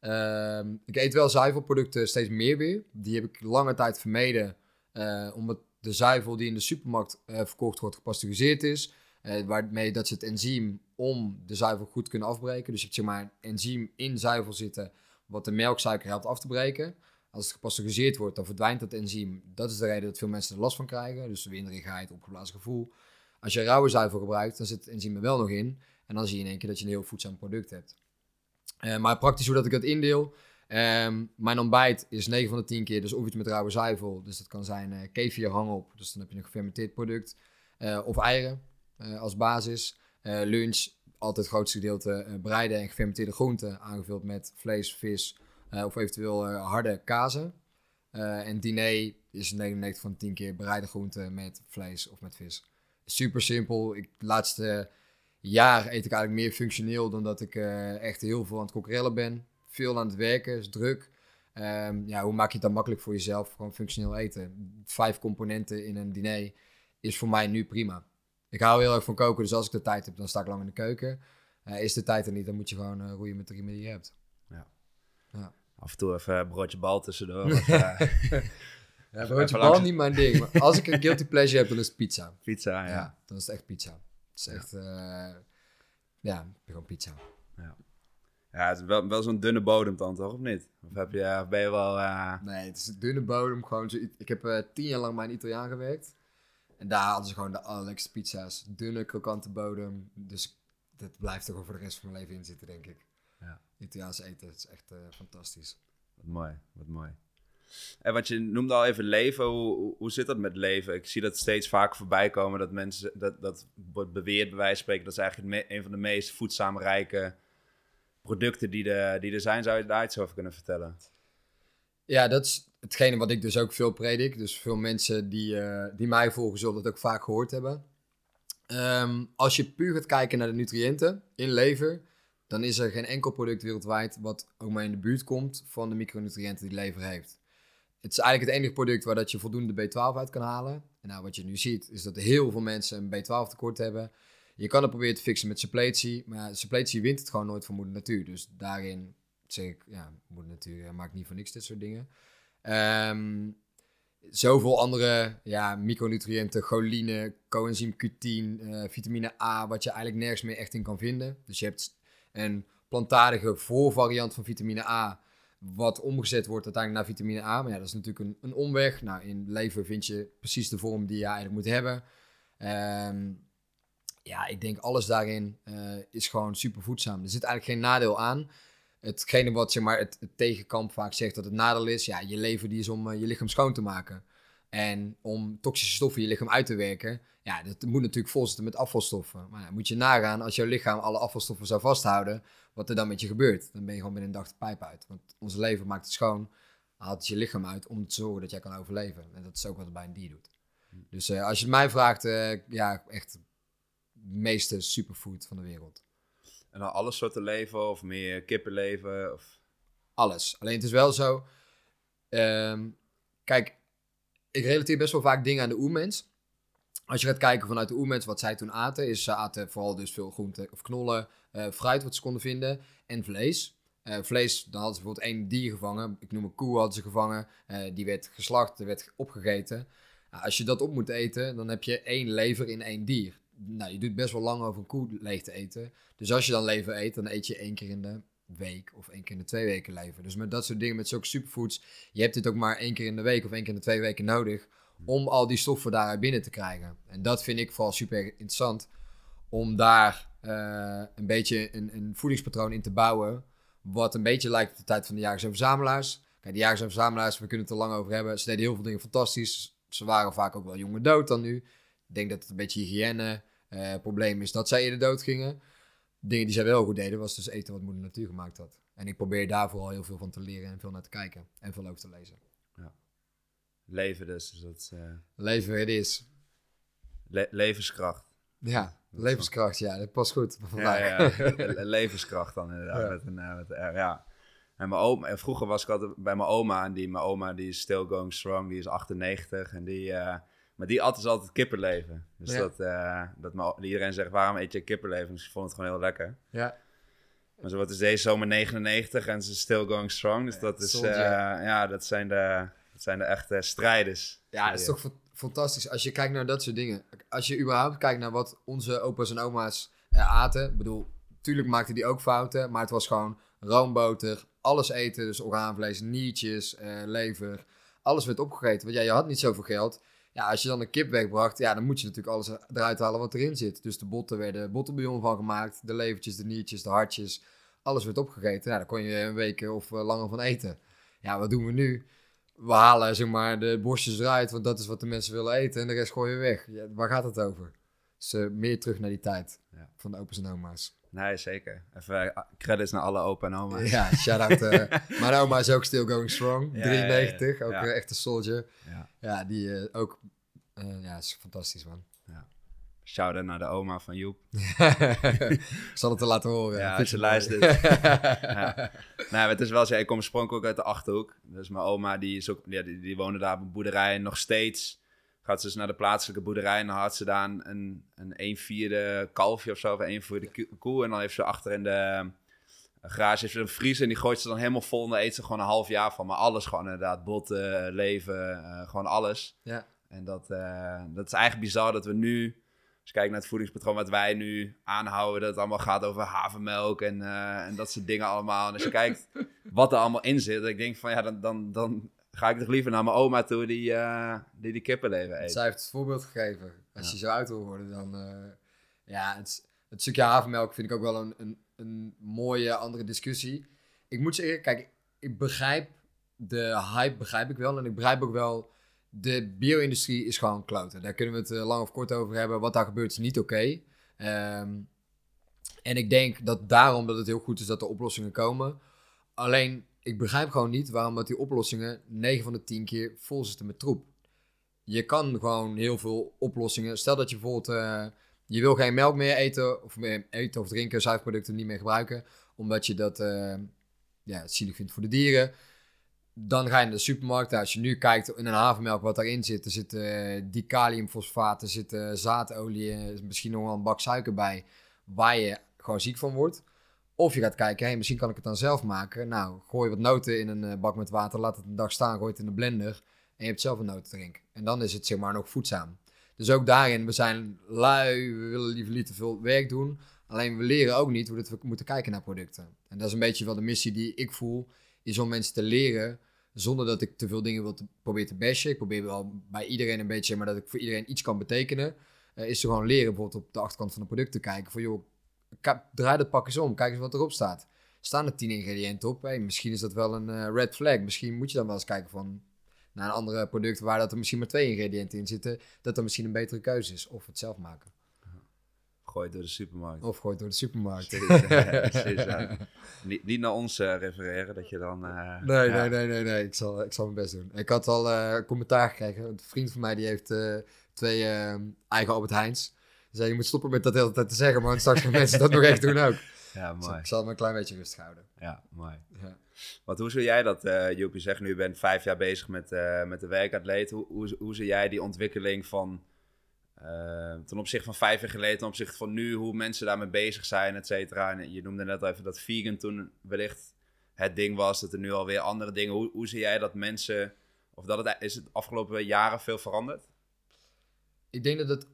Ehm, ik eet wel zuivelproducten steeds meer weer. Die heb ik lange tijd vermeden, uh, omdat de zuivel die in de supermarkt uh, verkocht wordt gepasteuriseerd is. Uh, waarmee dat ze het enzym om de zuivel goed kunnen afbreken. Dus je zeg maar enzym in zuivel zitten wat de melksuiker helpt af te breken. Als het gepasteuriseerd wordt, dan verdwijnt dat enzym. Dat is de reden dat veel mensen er last van krijgen. Dus winderigheid, opgeblazen gevoel. Als je rauwe zuivel gebruikt, dan zit het enzym er wel nog in. En dan zie je in één keer dat je een heel voedzaam product hebt. Uh, maar praktisch hoe dat ik dat indeel. Um, mijn ontbijt is 9 van de 10 keer dus of iets met rauwe zuivel. Dus dat kan zijn uh, kefir hangop. Dus dan heb je een gefermenteerd product. Uh, of eieren als basis. lunch, altijd het grootste gedeelte bereiden en gefermenteerde groenten. Aangevuld met vlees, vis of eventueel uh, harde kazen. Uh, en diner is 99 van 10 keer bereide groenten met vlees of met vis. Super simpel. Ik, laatste jaar eet ik eigenlijk meer functioneel dan dat ik echt heel veel aan het kokerellen ben. Veel aan het werken, is druk. Um, ja, hoe maak je het dan makkelijk voor jezelf? Gewoon functioneel eten. Vijf componenten in een diner is voor mij nu prima. Ik hou heel erg van koken, dus als ik de tijd heb, dan sta ik lang in de keuken. is de tijd er niet, dan moet je gewoon roeien met de riemen die je hebt. Ja. ja af en toe even een broodje bal tussendoor. Of, uh, ja, broodje bal niet mijn ding. Maar als ik een guilty pleasure heb, dan is het pizza. Pizza, ja. dan is het echt pizza. Het is echt, ja, uh, ja gewoon pizza. Ja. Ja, het is wel, wel zo'n dunne bodem dan, toch? Of niet? Of, heb je, of ben je wel... Uh... Nee, het is een dunne bodem. Gewoon zo, ik heb uh, tien jaar lang bij een Italiaan gewerkt. En daar hadden ze gewoon de allerlekste pizza's. Dunne, krokante bodem. Dus dat blijft er voor de rest van mijn leven in zitten, denk ik. Italiaans eten is echt uh, fantastisch. Wat mooi, wat mooi. En wat je noemde al even leven, hoe, hoe zit dat met leven? Ik zie dat steeds vaker voorbij komen dat mensen, dat, dat wordt beweerd bij wijze van spreken, dat is eigenlijk een van de meest voedzame rijke producten die, de, die er zijn. Zou je daar iets over kunnen vertellen? Ja, dat is hetgene wat ik dus ook veel predik. Dus veel mensen die, uh, die mij volgen zullen het ook vaak gehoord hebben. Um, als je puur gaat kijken naar de nutriënten in lever, dan is er geen enkel product wereldwijd wat ook maar in de buurt komt van de micronutriënten die lever heeft. Het is eigenlijk het enige product waar dat je voldoende B12 uit kan halen. En nou, wat je nu ziet, is dat heel veel mensen een B12 tekort hebben. Je kan het proberen te fixen met suppletie, maar suppletie wint het gewoon nooit van moeder natuur. Dus daarin zeg ik, ja, moeder natuur maakt niet voor niks dit soort dingen. Um, zoveel andere ja, micronutriënten, choline, coenzym Q10, uh, vitamine A, wat je eigenlijk nergens meer echt in kan vinden. Dus je hebt een plantaardige voorvariant van vitamine A, wat omgezet wordt uiteindelijk naar vitamine A. Maar ja, dat is natuurlijk een, een omweg. Nou, in lever vind je precies de vorm die je eigenlijk moet hebben. Um, ja, ik denk alles daarin uh, is gewoon super voedzaam. Er zit eigenlijk geen nadeel aan. Hetgene wat zeg maar, het, tegenkamp vaak zegt dat het nadeel is, ja, je lever die is om uh, je lichaam schoon te maken. En om toxische stoffen in je lichaam uit te werken, ja, dat moet natuurlijk vol zitten met afvalstoffen. Maar ja, moet je nagaan, als jouw lichaam alle afvalstoffen zou vasthouden, wat er dan met je gebeurt. Dan ben je gewoon binnen een dag de pijp uit. Want onze lever maakt het schoon, haalt het je lichaam uit om te zorgen dat jij kan overleven. En dat is ook wat het bij een dier doet. Dus uh, als je het mij vraagt, uh, ja, echt de meeste superfood van de wereld. En dan alle soorten leven of meer kippenleven? Of... Alles. Alleen het is wel zo. Um, kijk, ik relateer best wel vaak dingen aan de oermens. Als je gaat kijken vanuit de oermens wat zij toen aten, is ze aten vooral dus veel groenten of knollen, uh, fruit wat ze konden vinden en vlees. Uh, vlees, dan hadden ze bijvoorbeeld één dier gevangen. Ik noem een koe hadden ze gevangen. Uh, die werd geslacht, werd opgegeten. Als je dat op moet eten, dan heb je één lever in één dier. Nou, je doet best wel lang over een koe leeg te eten. Dus als je dan lever eet, dan eet je één keer in de week of één keer in de twee weken leven. Dus met dat soort dingen, met zulke superfoods, je hebt dit ook maar één keer in de week of één keer in de twee weken nodig om al die stoffen daaruit binnen te krijgen. En dat vind ik vooral super interessant, om daar uh, een beetje een, een, voedingspatroon in te bouwen, wat een beetje lijkt op de tijd van de jagers en verzamelaars. Kijk, de jagers en verzamelaars, we kunnen het er lang over hebben. Ze deden heel veel dingen fantastisch. Ze waren vaak ook wel jonger dood dan nu. Ik denk dat het een beetje hygiëne uh, probleem is dat zij eerder dood gingen. Dingen die zij wel goed deden, was dus eten wat moeder natuur gemaakt had. En ik probeer daar vooral heel veel van te leren en veel naar te kijken. En veel over te lezen. Ja. Leven dus. dus dat is, uh... Leven, het is. levenskracht. Ja, levenskracht, ja, dat past goed. Ja, ja, levenskracht dan inderdaad. Ja. Met een, uh, met, uh, ja. En mijn oma, en vroeger was ik altijd bij mijn oma. En die, mijn oma die is still going strong. Die is 98. En die, uh, maar die altijd dus altijd kippenleven. Dus dat, dat iedereen zegt, waarom eet je kippenleven? Dus ik vond het gewoon heel lekker. Ja. Maar zo wat is deze zomer 99 en ze is still going strong. Dus dat is, ja, dat zijn de, dat zijn de echte strijders. Ja, dat is toch fantastisch. Als je kijkt naar dat soort dingen. Als je überhaupt kijkt naar wat onze opa's en oma's aten. Ik bedoel, tuurlijk maakten die ook fouten. Maar het was gewoon roomboter, alles eten. Dus orgaanvlees, niertjes, uh, lever. Alles werd opgegeten. Want ja, je had niet zoveel geld. Ja, als je dan een kip wegbracht, ja, dan moet je natuurlijk alles eruit halen wat erin zit. Dus de botten werden bottenbouillon van gemaakt. De levertjes, de niertjes, de hartjes. Alles werd opgegeten. Nou, daar kon je een week of uh, langer van eten. Ja, wat doen we nu? we halen zeg maar de borstjes eruit, want dat is wat de mensen willen eten. En de rest gooien we weg. Ja, waar gaat het over? Dus uh, meer terug naar die tijd ja. van de opa's en oma's. Nee, zeker. Even uh, credits naar alle opa en oma's. Ja, shout-out. Uh, mijn oma is ook still going strong. 93, ook een echte soldier. Ja, ja die ook... ja, is fantastisch, man. Shout-out naar de oma van Joep. ik zal het te laten horen. Ja, als je luistert. ja. Nou, het is wel zo, ik kom oorspronkelijk uit de Achterhoek. Dus mijn oma, die, is ook, ja, die, die woonde daar op een boerderij. nog steeds gaat ze dus naar de plaatselijke boerderij. En dan had ze daar een, een 1 vierde kalfje of zo, of een vierde koe. En dan heeft ze achter in de garage heeft ze een vries en die gooit ze dan helemaal vol. En dan eet ze gewoon een half jaar van. Maar alles gewoon inderdaad, botten, leven, uh, gewoon alles. Ja. En dat, uh, dat is eigenlijk bizar dat we nu als je kijkt naar het voedingspatroon wat wij nu aanhouden, dat het allemaal gaat over havermelk en, uh, en dat soort dingen allemaal. En als je kijkt wat er allemaal in zit, ik denk van ja, dan, dan, dan ga ik toch liever naar mijn oma toe die uh, die, die kippenleven eet. Zij heeft het voorbeeld gegeven. Als je zo uit wil worden, dan uh, ja, het, het, stukje havermelk vind ik ook wel een, een, een mooie andere discussie. Ik moet zeggen, kijk, ik begrijp de hype, begrijp ik wel. En ik begrijp ook wel de bio-industrie is gewoon kloten. Daar kunnen we het eh, lang of kort over hebben. Wat daar gebeurt is niet oké. Ehm, en ik denk dat daarom dat het heel goed is dat er oplossingen komen. Alleen, ik begrijp gewoon niet waarom dat die oplossingen 9 van de 10 keer vol zitten met troep. Je kan gewoon heel veel oplossingen. Stel dat je bijvoorbeeld, uh, je wil geen melk meer eten of meer eten of drinken, zuivelproducten niet meer gebruiken, omdat je dat uh, ja, zielig vindt voor de dieren dan ga je naar de supermarkt. Als je nu kijkt in een havermelk wat daarin zit, er zitten uh, er zit uh, zaadolie, misschien nog wel een bak suiker bij, waar je gewoon ziek van wordt. Of je gaat kijken, hey, misschien kan ik het dan zelf maken. Nou, gooi wat noten in een uh, bak met water, laat het een dag staan, gooi het in de blender en je hebt zelf een notendrink. En dan is het zeg maar nog voedzaam. Dus ook daarin, we zijn lui, we willen liever niet te veel werk doen. Alleen we leren ook niet hoe dat we moeten kijken naar producten. En dat is een beetje wel de missie die ik voel is om mensen te leren zonder dat ik te veel dingen wil te, probeer te bashen. Ik probeer wel bij iedereen een beetje, maar dat ik voor iedereen iets kan betekenen. Uh, is gewoon leren bijvoorbeeld op de achterkant van een product te kijken. Van joh, draai dat pak eens om. Kijk eens wat erop staat. Staan er tien ingrediënten op? Hey, misschien is dat wel een uh, red flag. Misschien moet je dan wel eens kijken van naar een andere product waar dat er misschien maar twee ingrediënten in zitten. Dat er misschien een betere keuze is. Of het zelf maken. Gooit door de supermarkt. Of gooit door de supermarkt. niet, niet naar ons uh, refereren, dat je dan... Uh, nee, ja. nee, nee, nee, nee, Ik zal, ik zal mijn best doen. Ik had al uh, commentaar gekregen. Een vriend van mij die heeft twee eigen Albert Heijns. Zei, je moet stoppen met dat de hele tijd te zeggen, maar straks gaan mensen dat nog echt doen ook. Ja, dus mooi. ik zal me een klein beetje rustig houden. Ja, mooi. Ja. Want hoe zou jij dat, uh, Joepie, zeggen? Nu bent vijf jaar bezig met, met de werkatleet. Hoe, hoe, hoe zie jij die ontwikkeling van uh, ten opzichte van vijf jaar geleden, ten opzichte van nu, hoe mensen daarmee bezig zijn, et cetera. En je noemde net even dat vegan toen wellicht het ding was, dat er nu alweer andere dingen. Hoe, hoe zie jij dat mensen, of dat het, is het afgelopen jaren veel veranderd? Ik denk dat het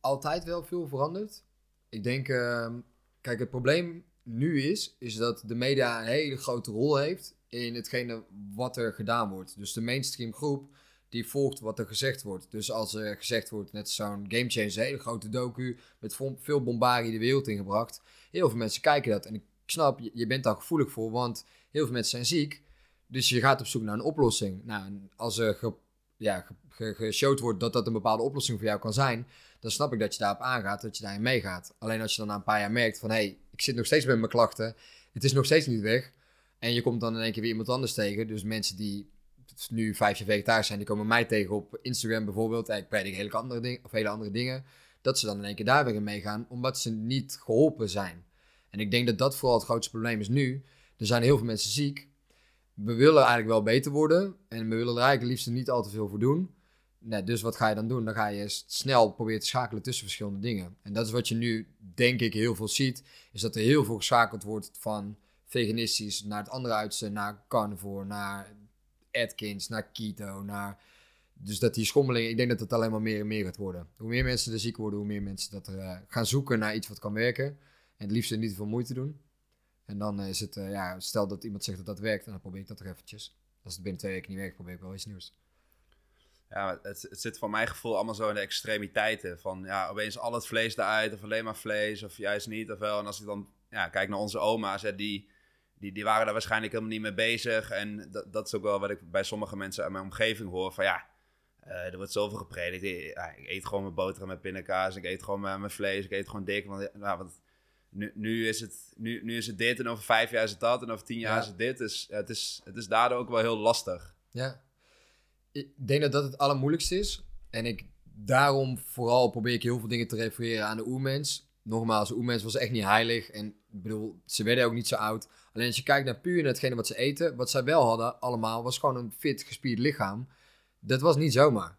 altijd wel veel verandert. Ik denk, uh, kijk, het probleem nu is, is dat de media een hele grote rol heeft in hetgene wat er gedaan wordt. Dus de mainstream groep die volgt wat er gezegd wordt. Dus als er gezegd wordt, net zo'n Game Changer, een hele grote docu, met veel bombardie de wereld ingebracht. Heel veel mensen kijken dat. En ik snap, je bent daar gevoelig voor, want heel veel mensen zijn ziek. Dus je gaat op zoek naar een oplossing. Nou, als er ja, ge- ge- geshowd wordt dat dat een bepaalde oplossing voor jou kan zijn, dan snap ik dat je daarop aangaat, dat je daarin meegaat. Alleen als je dan na een paar jaar merkt van, hé, hey, ik zit nog steeds met mijn klachten, het is nog steeds niet weg. En je komt dan in één keer weer iemand anders tegen. Dus mensen die nu vijf jaar vegetarisch zijn, die komen mij tegen op Instagram bijvoorbeeld. En ik predik hele andere, dingen, of hele andere dingen. Dat ze dan in één keer daar weer in meegaan, omdat ze niet geholpen zijn. En ik denk dat dat vooral het grootste probleem is nu. Er zijn heel veel mensen ziek. We willen eigenlijk wel beter worden. En we willen er eigenlijk liefst niet al te veel voor doen. Nee, dus wat ga je dan doen? Dan ga je snel proberen te schakelen tussen verschillende dingen. En dat is wat je nu, denk ik, heel veel ziet. Is dat er heel veel geschakeld wordt van veganistisch naar het andere uiterste, naar carnivore, naar Atkins, naar keto, naar... Dus dat die schommeling, ik denk dat het alleen maar meer en meer gaat worden. Hoe meer mensen er ziek worden, hoe meer mensen dat eh, gaan zoeken naar iets wat kan werken. En het liefst niet veel moeite doen. En dan eh, is het, eh, ja, stel dat iemand zegt dat dat werkt, dan probeer ik dat toch eventjes. Als het binnen twee weken niet werkt, probeer ik wel iets nieuws. Ja, het, het zit voor mijn gevoel allemaal zo in de extremiteiten. Van ja, opeens al het vlees eruit, of alleen maar vlees, of juist niet, of wel. En als ik dan ja, kijk naar onze oma's, hè, die, die, die waren daar waarschijnlijk helemaal niet mee bezig. En dat, dat is ook wel wat ik bij sommige mensen uit mijn omgeving hoor. Van ja, eh, er wordt zoveel gepredikt. Ik, ja, ik eet gewoon mijn boterham met pindakaas, ik eet gewoon mijn, mijn vlees, ik eet gewoon dik. Want, ja, want nu, nu, is het, nu, nu is het dit en over vijf jaar is het dat en over tien jaar Ja. is het dit. Dus ja, het, is, het is daardoor ook wel heel lastig. Ja. Ik denk dat dat het allermoeilijkste is. En ik, daarom vooral probeer ik heel veel dingen te refereren aan de oermens. Nogmaals, de oermens was echt niet heilig. En ik bedoel, ze werden ook niet zo oud. Alleen als je kijkt naar puur naar hetgene wat ze eten. Wat zij wel hadden allemaal, was gewoon een fit, gespierd lichaam. Dat was niet zomaar.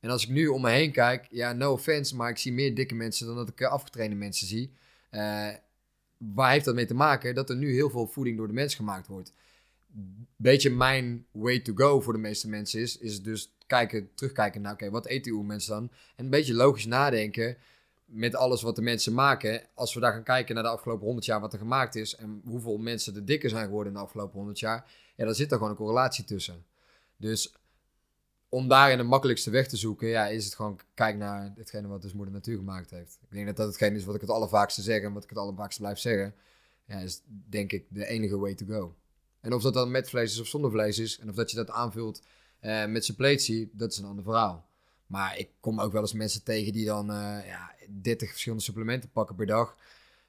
En als ik nu om me heen kijk, ja, no offense, maar ik zie meer dikke mensen dan dat ik eh, afgetrainde mensen zie. Eh, waar heeft dat mee te maken? Dat er nu heel veel voeding door de mens gemaakt wordt beetje mijn way to go voor de meeste mensen is, is dus kijken, terugkijken naar, oké, wat eten die mensen dan? En een beetje logisch nadenken met alles wat de mensen maken. Als we daar gaan kijken naar de afgelopen 100 jaar wat er gemaakt is en hoeveel mensen er dikker zijn geworden in de afgelopen 100 jaar, ja, dan zit er gewoon een correlatie tussen. Dus om daarin de makkelijkste weg te zoeken, ja, is het gewoon kijk naar hetgene wat dus moeder natuur gemaakt heeft. Ik denk dat dat hetgene is wat ik het allervaakste zeg en wat ik het allervaakste blijf zeggen. Ja, is denk ik de enige way to go. En of dat dan met vlees is of zonder vlees is. En of dat je dat aanvult eh, met suppletie, dat is een ander verhaal. Maar ik kom ook wel eens mensen tegen die dan eh, ja, 30 verschillende supplementen pakken per dag.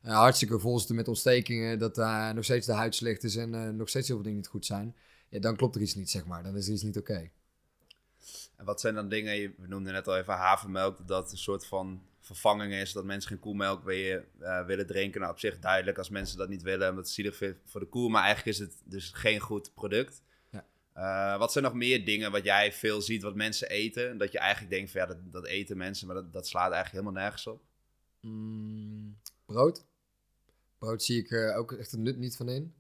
Eh, hartstikke vol zitten met ontstekingen, dat daar nog steeds de huid slecht is en nog steeds heel veel dingen niet goed zijn. Ja, dan klopt er iets niet, zeg maar. Dan is er iets niet oké. En wat zijn dan dingen, we noemden net al even havermelk, dat een soort van vervanging is, dat mensen geen koemelk weer, eh, willen drinken. Nou, op zich duidelijk als mensen dat niet willen, omdat het zielig vindt voor de koe, maar eigenlijk is het dus geen goed product. Ja. Eh, wat zijn nog meer dingen wat jij veel ziet wat mensen eten, dat je eigenlijk denkt van ja, dat, dat eten mensen, maar dat, dat slaat eigenlijk helemaal nergens op? Mm, brood. Brood zie ik eh, ook echt het nut niet van in.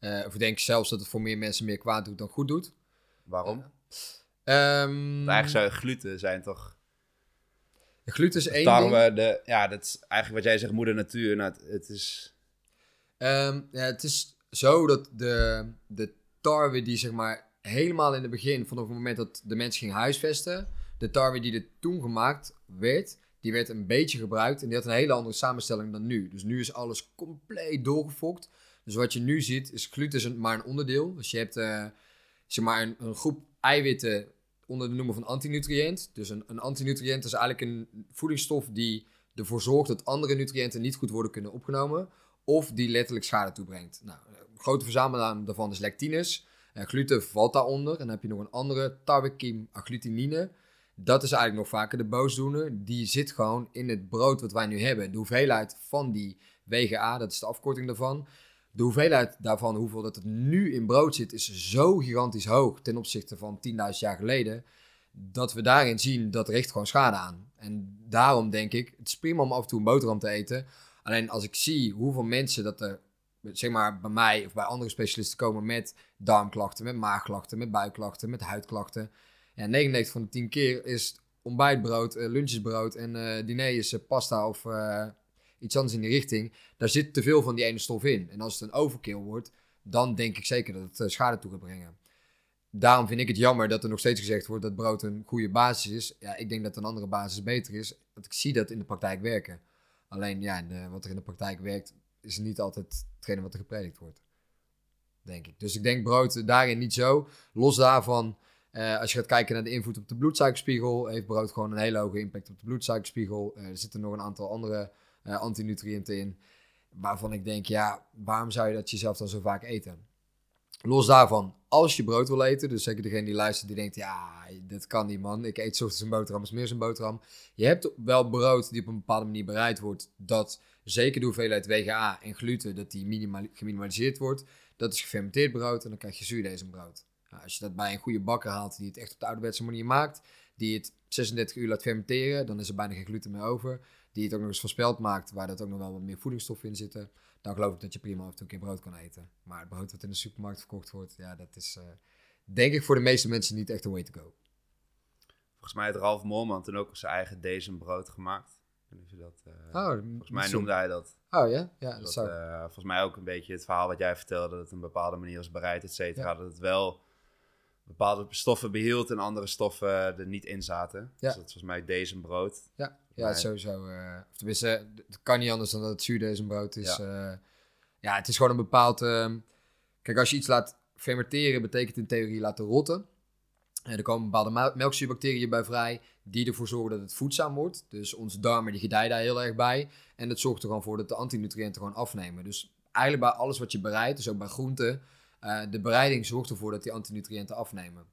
Of ik denk zelfs dat het voor meer mensen meer kwaad doet dan goed doet. Waarom? Ehm, Eigenlijk zou gluten zijn toch gluten is één ding. tarwe, de, ja, dat is eigenlijk wat jij zegt, moeder natuur. Nou, het, het is, Ehm, ja, het is zo dat de, de tarwe die zeg maar helemaal in het begin, vanaf het moment dat de mensen ging huisvesten, de tarwe die er toen gemaakt werd, die werd een beetje gebruikt en die had een hele andere samenstelling dan nu. Dus nu is alles compleet doorgefokt. Dus wat je nu ziet is gluten is een- maar een onderdeel. Dus je hebt eh, zeg maar een, een groep eiwitten onder de noemer van antinutriënt. Dus een, een antinutriënt is eigenlijk een voedingsstof die ervoor zorgt dat andere nutriënten niet goed worden kunnen opgenomen of die letterlijk schade toebrengt. Nou, een grote verzamelaar daarvan is lectines. Eh, gluten valt daaronder. En dan heb je nog een andere, tarwekiem agglutinine. Dat is eigenlijk nog vaker de boosdoener. Die zit gewoon in het brood wat wij nu hebben. De hoeveelheid van die WGA, dat is de afkorting daarvan. De hoeveelheid daarvan, hoeveel dat het nu in brood zit, is zo gigantisch hoog ten opzichte van 10.000 jaar geleden. Dat we daarin zien dat richt gewoon schade aan. En daarom denk ik, het is prima om af en toe een boterham te eten. Alleen als ik zie hoeveel mensen dat er, zeg maar, bij mij of bij andere specialisten komen met darmklachten, met maagklachten, met buikklachten, met huidklachten. Ja, 99 van de 10 keer is ontbijtbrood, eh, lunchesbrood en eh diner is eh, pasta of iets anders in die richting. Daar zit te veel van die ene stof in. En als het een overkill wordt, dan denk ik zeker dat het eh, schade toe gaat brengen. Daarom vind ik het jammer dat er nog steeds gezegd wordt dat brood een goede basis is. Ja, ik denk dat een andere basis beter is. Want ik zie dat in de praktijk werken. Alleen ja, wat er in de praktijk werkt, is niet altijd hetgene wat er gepredikt wordt. denk ik. Dus ik denk brood daarin niet zo. Los daarvan, eh, als je gaat kijken naar de invloed op de bloedsuikerspiegel, heeft brood gewoon een hele hoge impact op de bloedsuikerspiegel. Eh, er zitten nog een aantal andere uh, antinutriënten in, waarvan ik denk, ja, waarom zou je dat jezelf dan zo vaak eten? Los daarvan, als je brood wil eten, dus zeker degene die luistert, die denkt, ja, dat kan niet man, ik eet ochtends een boterham, is meer een boterham. Je hebt wel brood die op een bepaalde manier bereid wordt, dat zeker de hoeveelheid WGA en gluten, dat die geminimaliseerd wordt. Dat is gefermenteerd brood en dan krijg je zuurdesembrood. Nou, als je dat bij een goede bakker haalt die het echt op de ouderwetse manier maakt, die het 36 uur laat fermenteren, dan is er bijna geen gluten meer over. Die het ook nog eens voorspeld maakt, waar dat ook nog wel wat meer voedingsstoffen in zitten. Dan geloof ik dat je prima af en toe een keer brood kan eten. Maar het brood wat in de supermarkt verkocht wordt, ja, dat is uh, denk ik voor de meeste mensen niet echt een way to go. Volgens mij heeft Ralf Moorman toen ook zijn eigen desembrood gemaakt. Dat, uh, oh, volgens mij noemde hij dat. Oh ja? ja dat, dat zou... uh, volgens mij ook een beetje het verhaal wat jij vertelde, dat het een bepaalde manier was bereid, et cetera. Dat het wel bepaalde stoffen behield en andere stoffen er niet in zaten. Ja. Dus dat is volgens mij deze brood. Ja, ja sowieso. Uh, of tenminste, het kan niet anders dan dat het zuurdesembrood is. Ja. Uh, ja, het is gewoon een bepaald... Uh, kijk, als je iets laat fermenteren, betekent in theorie laten rotten. En er komen bepaalde melkzuurbacteriën bij vrij, die ervoor zorgen dat het voedzaam wordt. Dus onze darmen die gedijen daar heel erg bij. En dat zorgt er gewoon voor dat de antinutriënten gewoon afnemen. Dus eigenlijk bij alles wat je bereidt, dus ook bij groenten, uh, de bereiding zorgt ervoor dat die antinutriënten afnemen.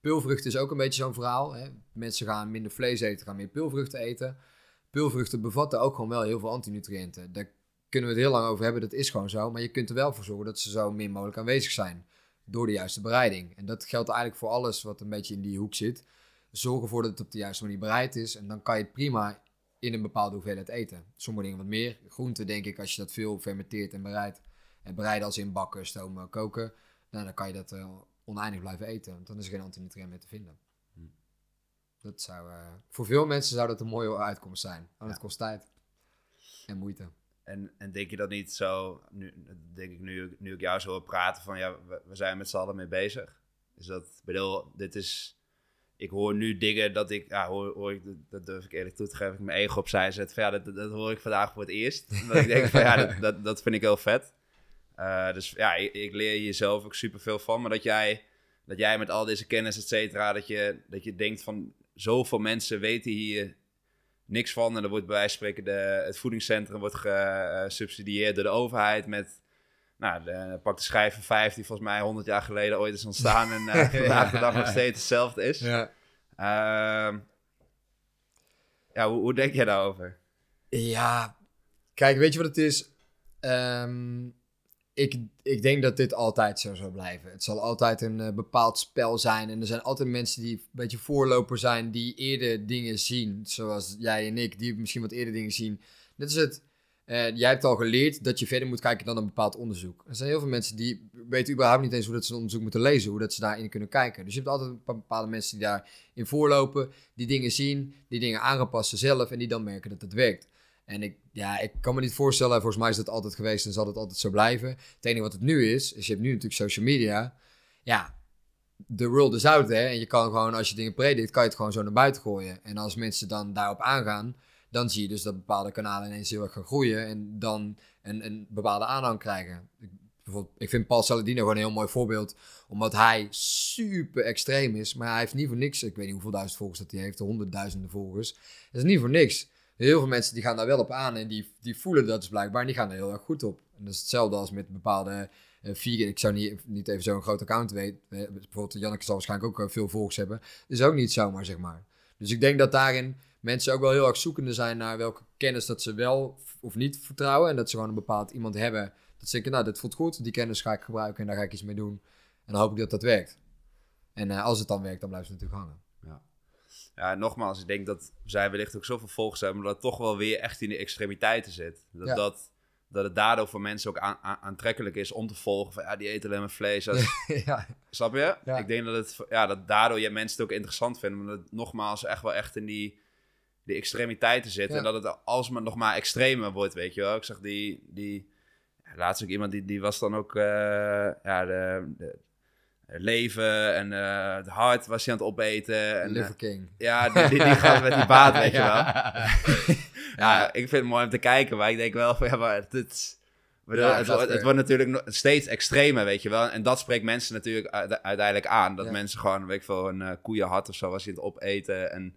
Pulvruchten is ook een beetje zo'n verhaal. Hè? Mensen gaan minder vlees eten, gaan meer pulvruchten eten. Pulvruchten bevatten ook gewoon wel heel veel antinutriënten. Daar kunnen we het heel lang over hebben, dat is gewoon zo. Maar je kunt er wel voor zorgen dat ze zo min mogelijk aanwezig zijn door de juiste bereiding. En dat geldt eigenlijk voor alles wat een beetje in die hoek zit. Zorg ervoor dat het op de juiste manier bereid is. En dan kan je het prima in een bepaalde hoeveelheid eten. Sommige dingen wat meer. Groenten denk ik, als je dat veel fermenteert en bereidt. En bereiden als in bakken, stomen, koken. Nou, dan kan je dat uh, oneindig blijven eten. Want dan is er geen antinutriënt meer te vinden. Hm. Dat zou, uh, voor veel mensen zou dat een mooie uitkomst zijn. Want het kost tijd en moeite. En, en denk je dat niet zo, nu, denk ik nu, nu ik jou zo wil praten, van ja, we, we zijn met z'n allen mee bezig. Is dat, bedoel, dit is, ik hoor nu dingen dat ik, ja, hoor, hoor ik, dat durf ik eerlijk toe te geven, ik mijn ego opzij zet. Van, ja, dat, dat hoor ik vandaag voor het eerst. dat ik denk van ja, dat, dat, dat vind ik heel vet. Uh, dus ja, ik, ik, leer jezelf ook super veel van. Maar dat jij, dat jij met al deze kennis, et cetera, dat je, dat je denkt van zoveel mensen weten hier niks van. En er wordt bij wijze van spreken de, het voedingscentrum wordt gesubsidieerd door de overheid met... Nou, de, pak de schijf van vijf die volgens mij 100 jaar geleden ooit is ontstaan en uh, vandaag de dag nog steeds hetzelfde is. Ja, uh, ja hoe, hoe, denk jij daarover? Ja, kijk, weet je wat het is? Um, ik, ik denk dat dit altijd zo zal blijven. Het zal altijd een uh, bepaald spel zijn. En er zijn altijd mensen die een beetje voorloper zijn, die eerder dingen zien. Zoals jij en ik, die misschien wat eerder dingen zien. Dit is het. Uh, jij hebt al geleerd dat je verder moet kijken dan een bepaald onderzoek. Er zijn heel veel mensen die weten überhaupt niet eens hoe dat ze een onderzoek moeten lezen, hoe dat ze daarin kunnen kijken. Dus je hebt altijd bepaalde mensen die daarin voorlopen, die dingen zien, die dingen aanpassen zelf en die dan merken dat het werkt. En ik, ja, ik kan me niet voorstellen, volgens mij is dat altijd geweest en zal het altijd zo blijven. Het enige wat het nu is, is je hebt nu natuurlijk social media. Ja, de world is out, hè. En je kan gewoon, als je dingen predikt, kan je het gewoon zo naar buiten gooien. En als mensen dan daarop aangaan, dan zie je dus dat bepaalde kanalen ineens heel erg gaan groeien. En dan een, een bepaalde aanhang krijgen. Ik, bijvoorbeeld, ik vind Paul Saladino gewoon een heel mooi voorbeeld. Omdat hij super extreem is. Maar hij heeft niet voor niks, ik weet niet hoeveel duizend volgers dat hij heeft, honderdduizenden volgers. Dat is niet voor niks heel veel mensen die gaan daar wel op aan en die, die voelen dat dus blijkbaar en die gaan er heel erg goed op. En dat is hetzelfde als met bepaalde uh. Ik zou niet, niet even zo'n groot account weten. Uh, bijvoorbeeld Janneke zal waarschijnlijk ook uh, veel volgers hebben. Dat is ook niet zomaar, zeg maar. Dus ik denk dat daarin mensen ook wel heel erg zoekende zijn naar welke kennis dat ze wel of niet vertrouwen. En dat ze gewoon een bepaald iemand hebben. Dat ze denken, nou, dit voelt goed, die kennis ga ik gebruiken en daar ga ik iets mee doen. En dan hoop ik dat dat werkt. En als het dan werkt, dan blijft ze natuurlijk hangen ja, nogmaals, ik denk dat zij wellicht ook zoveel volgers hebben, maar dat het toch wel weer echt in de extremiteiten zit. Dat, dat, dat het daardoor voor mensen ook aantrekkelijk is om te volgen van ja, die eten alleen maar vlees. ja. Snap je? Ik denk dat, het, ja, dat daardoor je mensen het ook interessant vinden, maar dat het nogmaals echt wel echt in die, die extremiteiten zit. En dat het als het nog maar extremer wordt, weet je wel. Ik zag die, die laatst ook iemand die, die was dan ook uh, ja, de, de leven en uh, het hart was hij aan het opeten. En, Liver King. ja, die, die, die gaat met die baat, weet je wel. ja, ik vind het mooi om te kijken, maar ik denk wel van, ja, maar dit, Bedoel, Ja, het, wordt- het wordt natuurlijk nog steeds extremer, weet je wel. En dat spreekt mensen natuurlijk uite- uiteindelijk aan. Dat Ja. mensen gewoon, weet ik veel, een eh koeienhart of zo, als je het opeten. En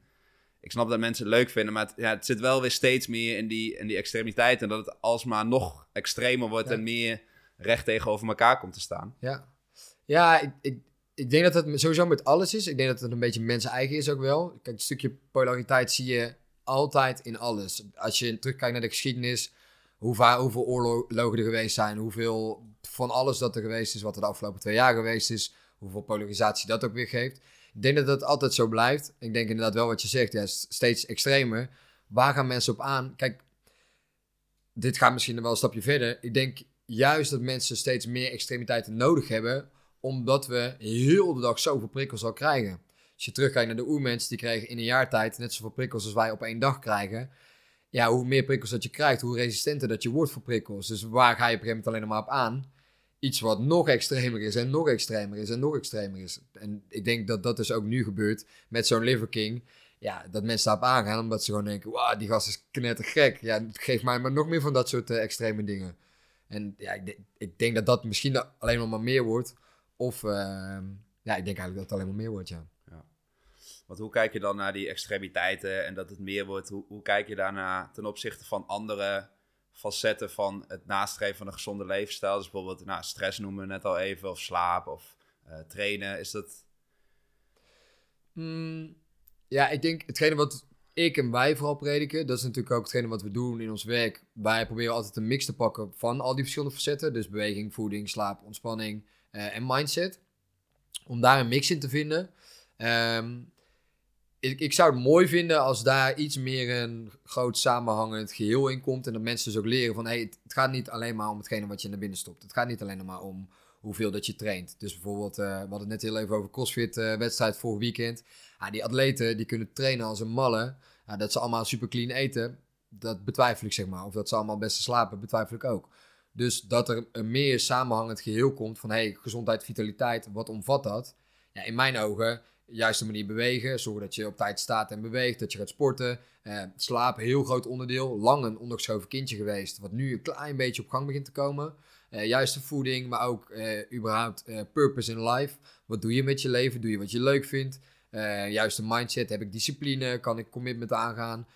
ik snap dat mensen het leuk vinden, maar het, ja, het zit wel weer steeds meer in die, in die extremiteit. En dat het alsmaar nog extremer wordt en meer recht tegenover elkaar komt te staan. Ja, ja ik, ik, ik denk dat het sowieso met alles is. Ik denk dat het een beetje mensen eigen is ook wel. Kijk, een stukje polariteit zie je altijd in alles. Als je terugkijkt naar de geschiedenis, hoe va- hoeveel oorlogen er geweest zijn, hoeveel van alles dat er geweest is, wat er de afgelopen twee jaar geweest is, hoeveel polarisatie dat ook weer geeft. Ik denk dat dat altijd zo blijft. Ik denk inderdaad wel wat je zegt, ja, steeds extremer. Waar gaan mensen op aan? Kijk, dit gaat misschien wel een stapje verder. Ik denk juist dat mensen steeds meer extremiteiten nodig hebben, omdat we heel de dag zoveel prikkels al krijgen. Als je terugkijkt naar de oermens, die kregen in een jaar tijd net zoveel prikkels als wij op één dag krijgen. Ja, hoe meer prikkels dat je krijgt, hoe resistenter dat je wordt voor prikkels. Dus waar ga je op een gegeven moment alleen maar op aan? Iets wat nog extremer is en nog extremer is en nog extremer is. En ik denk dat dat dus ook nu gebeurt met zo'n Liver King. Ja, dat mensen daarop aangaan omdat ze gewoon denken, wauw, die gast is knettergek. Ja, geef mij maar nog meer van dat soort eh, extreme dingen. En ja, ik, ik denk dat dat misschien alleen nog maar meer wordt. Of, ehm, ja, ik denk eigenlijk dat het alleen maar meer wordt, ja. Want hoe kijk je dan naar die extremiteiten en dat het meer wordt? Hoe, hoe kijk je daarna ten opzichte van andere facetten van het nastreven van een gezonde levensstijl? Dus bijvoorbeeld nou, stress noemen we net al even, of slaap, of eh, trainen. Is dat... Mm, ja, ik denk hetgene wat ik en wij vooral prediken, dat is natuurlijk ook hetgene wat we doen in ons werk. Wij proberen altijd een mix te pakken van al die verschillende facetten. Dus beweging, voeding, slaap, ontspanning en mindset. Om daar een mix in te vinden. Ehm, ik, ik zou het mooi vinden als daar iets meer een groot samenhangend geheel in komt. En dat mensen dus ook leren van, hey, het, gaat niet alleen maar om hetgene wat je naar binnen stopt. Het gaat niet alleen maar om hoeveel dat je traint. Dus bijvoorbeeld, eh, we hadden het net heel even over CrossFit eh, vorig weekend. Ja, die atleten die kunnen trainen als een malle. Ja, dat ze allemaal super clean eten, dat betwijfel ik zeg maar. Of dat ze allemaal best slapen, betwijfel ik ook. Dus dat er een meer samenhangend geheel komt van hey, gezondheid, vitaliteit, wat omvat dat? Ja, in mijn ogen, juiste manier bewegen, zorgen dat je op tijd staat en beweegt, dat je gaat sporten. Eh, slapen, heel groot onderdeel. Lang een ondergeschoven kindje geweest, wat nu een klein beetje op gang begint te komen. Eh, juiste voeding, maar ook eh, überhaupt eh, purpose in life. Wat doe je met je leven? Doe je wat je leuk vindt? Eh juiste mindset, heb ik discipline? Kan ik commitment aangaan?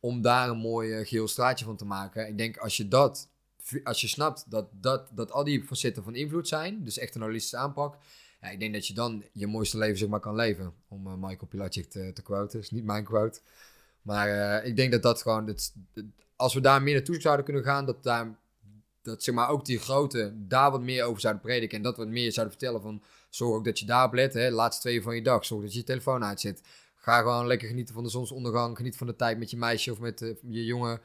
Om daar een mooi eh, geel straatje van te maken. Ik denk als je dat, als je snapt dat, dat, dat al die facetten van invloed zijn, dus echt een holistische aanpak. Ja, ik denk dat je dan je mooiste leven zeg maar kan leven. Om eh, Michael Pilacic te, te quoten. is niet mijn quote. Maar eh, ik denk dat dat gewoon, dat, als we daar meer naartoe zouden kunnen gaan, dat daar, dat zeg maar ook die grote daar wat meer over zouden prediken. En dat wat meer zouden vertellen van, zorg ook dat je daarop let, hè, laatste twee van je dag. Zorg dat je je telefoon uitzet. Ga gewoon lekker genieten van de zonsondergang. Geniet van de tijd met je meisje of met eh, je jongen.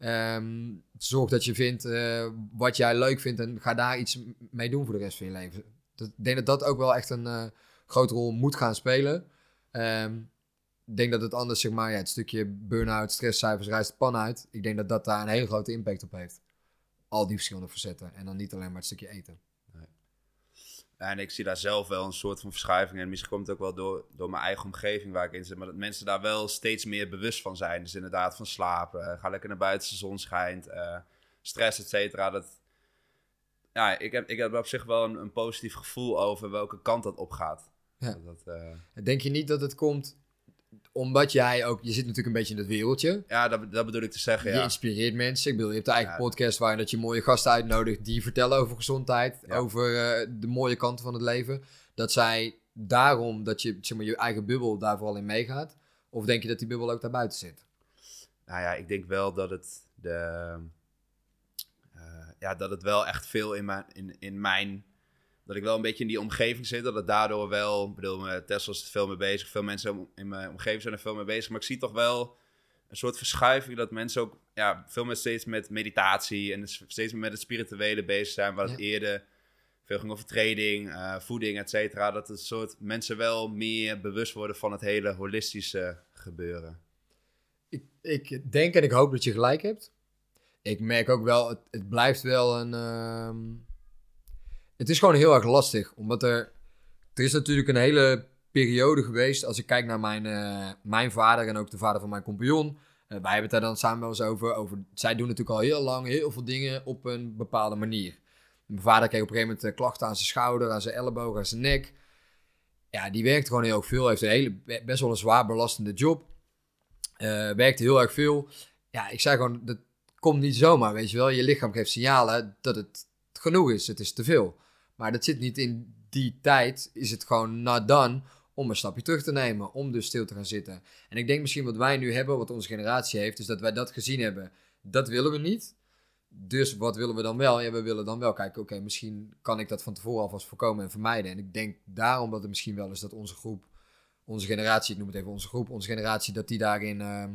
Ehm, zorg dat je vindt eh, wat jij leuk vindt en ga daar iets mee doen voor de rest van je leven. Ik denk dat dat ook wel echt een eh, grote rol moet gaan spelen. Ehm, ik denk dat het anders, zeg maar, ja, het stukje burn-out, stresscijfers, rijst de pan uit. Ik denk dat dat daar een hele grote impact op heeft. Al die verschillende facetten. En dan niet alleen maar het stukje eten. Ja, en ik zie daar zelf wel een soort van verschuiving. En misschien komt het ook wel door, door mijn eigen omgeving waar ik in zit. Maar dat mensen daar wel steeds meer bewust van zijn. Dus inderdaad van slapen. eh, ga lekker naar buiten als de zon schijnt. eh, stress, et cetera. Dat, ja, ik heb, ik heb op zich wel een, een positief gevoel over welke kant dat opgaat. Ja. Dat, dat, eh, Denk je niet dat het komt omdat jij ook... Je zit natuurlijk een beetje in het wereldje. ja, dat, dat bedoel ik te zeggen, Je ja. inspireert mensen. Ik bedoel, je hebt de eigen Ja. podcast waarin dat je mooie gasten uitnodigt die vertellen over gezondheid, Ja. over eh, de mooie kanten van het leven. Dat zij daarom, dat je zeg maar, je eigen bubbel daar vooral in meegaat. Of denk je dat die bubbel ook daarbuiten zit? Nou ja, ik denk wel dat het de... eh, ja, dat het wel echt veel in mijn, in, in mijn... Dat ik wel een beetje in die omgeving zit. Dat het daardoor wel... Ik bedoel, Tesla is er veel mee bezig. Veel mensen in mijn omgeving zijn er veel mee bezig. Maar ik zie toch wel een soort verschuiving. Dat mensen ook ja, veel meer steeds met meditatie... En dus steeds meer met het spirituele bezig zijn. Waar het Ja. eerder veel ging over training, eh, voeding, et cetera. Dat het soort mensen wel meer bewust worden van het hele holistische gebeuren. Ik, ik denk en ik hoop dat je gelijk hebt. Ik merk ook wel, het, het blijft wel een. ehm, het is gewoon heel erg lastig, omdat er. Er is natuurlijk een hele periode geweest. Als ik kijk naar mijn, eh, mijn vader en ook de vader van mijn compagnon. wij hebben het daar dan samen wel eens over, over. Zij doen natuurlijk al heel lang heel veel dingen op een bepaalde manier. Mijn vader kreeg op een gegeven moment klachten aan zijn schouder, aan zijn elleboog, aan zijn nek. Ja, die werkt gewoon heel veel. Heeft een hele, best wel een zwaar belastende job. Uh, werkt heel erg veel. Ja, ik zei gewoon, dat komt niet zomaar, weet je wel. Je lichaam geeft signalen dat het genoeg is. Het is te veel. Maar dat zit niet in die tijd. Is het gewoon not done om een stapje terug te nemen. Om dus stil te gaan zitten. En ik denk misschien wat wij nu hebben, wat onze generatie heeft, is dat wij dat gezien hebben. Dat willen we niet. Dus wat willen we dan wel? Ja, we willen dan wel kijken, oké, misschien kan ik dat van tevoren alvast voorkomen en vermijden. En ik denk daarom dat het misschien wel is dat onze groep, onze generatie, ik noem het even onze groep, onze generatie, dat die daarin ehm,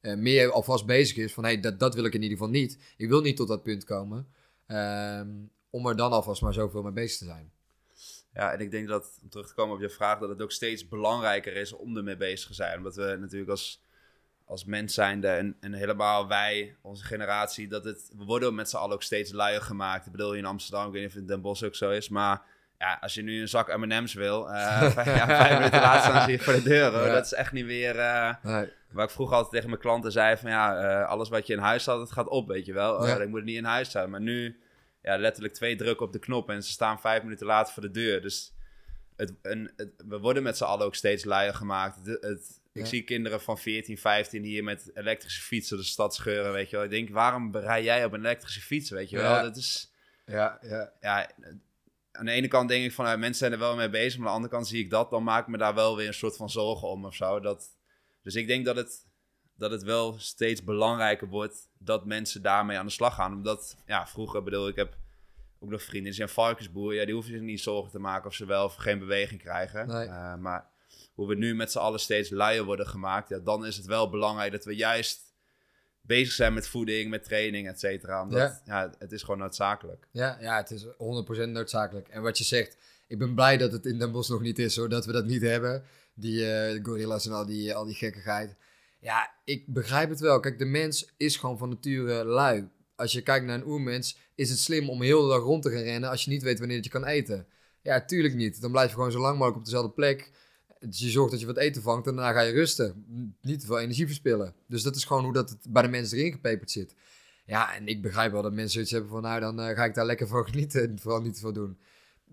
eh, meer alvast bezig is van, hé, hey, dat, dat wil ik in ieder geval niet. Ik wil niet tot dat punt komen, ehm, om er dan alvast maar zoveel mee bezig te zijn. Ja, en ik denk dat, om terug te komen op je vraag, dat het ook steeds belangrijker is om ermee bezig te zijn. Omdat we natuurlijk als als mens zijnde en, en helemaal wij, onze generatie, dat het, we worden met z'n allen ook steeds luier gemaakt. Ik bedoel, in Amsterdam, ik weet niet of het in Den Bosch ook zo is, maar ja, als je nu een zak M&M's wil, uh, ja, vijf minuten later staan je voor de deur. Dat is echt niet weer, uh, nee. waar ik vroeger altijd tegen mijn klanten zei van ja, uh, alles wat je in huis had, het gaat op, weet je wel. Ja. ik moet het niet in huis zijn. Maar nu, ja, letterlijk twee drukken op de knop en ze staan vijf minuten later voor de deur. Dus het, een, het, we worden met z'n allen ook steeds luier gemaakt. Het, het ik zie kinderen van 14, 15 hier met elektrische fietsen de stad scheuren, weet je wel. Ik denk, waarom rij jij op een elektrische fiets, weet je wel? Dat is... Ja, ja. Ja, aan de ene kant denk ik van, uh, mensen zijn er wel mee bezig. Maar aan de andere kant zie ik dat, dan maak ik me daar wel weer een soort van zorgen om of zo. Dat, dus ik denk dat het, dat het wel steeds belangrijker wordt dat mensen daarmee aan de slag gaan. Omdat, ja, vroeger bedoel ik heb ook nog vrienden die zijn varkensboer. Ja, die hoeven zich niet zorgen te maken of ze wel of geen beweging krijgen. Nee. Uh, maar hoe we nu met z'n allen steeds luier worden gemaakt, ja, dan is het wel belangrijk dat we juist bezig zijn met voeding, met training, et cetera. Omdat ja. het is gewoon noodzakelijk. Ja, ja, het is 100% noodzakelijk. En wat je zegt, ik ben blij dat het in Den Bosch nog niet is, hoor, dat we dat niet hebben. Die uh, gorillas en al die, al die gekkigheid. Ja, ik begrijp het wel. Kijk, de mens is gewoon van nature lui. Als je kijkt naar een oermens, is het slim om heel de dag rond te gaan rennen als je niet weet wanneer je kan eten. Ja, tuurlijk niet. Dan blijf je gewoon zo lang mogelijk op dezelfde plek. Dus je zorgt dat je wat eten vangt en daarna ga je rusten. Niet veel energie verspillen. Dus dat is gewoon hoe dat het bij de mensen erin gepeperd zit. Ja, en ik begrijp wel dat mensen iets hebben van, nou, dan uh, ga ik daar lekker voor genieten. Vooral niet te veel doen.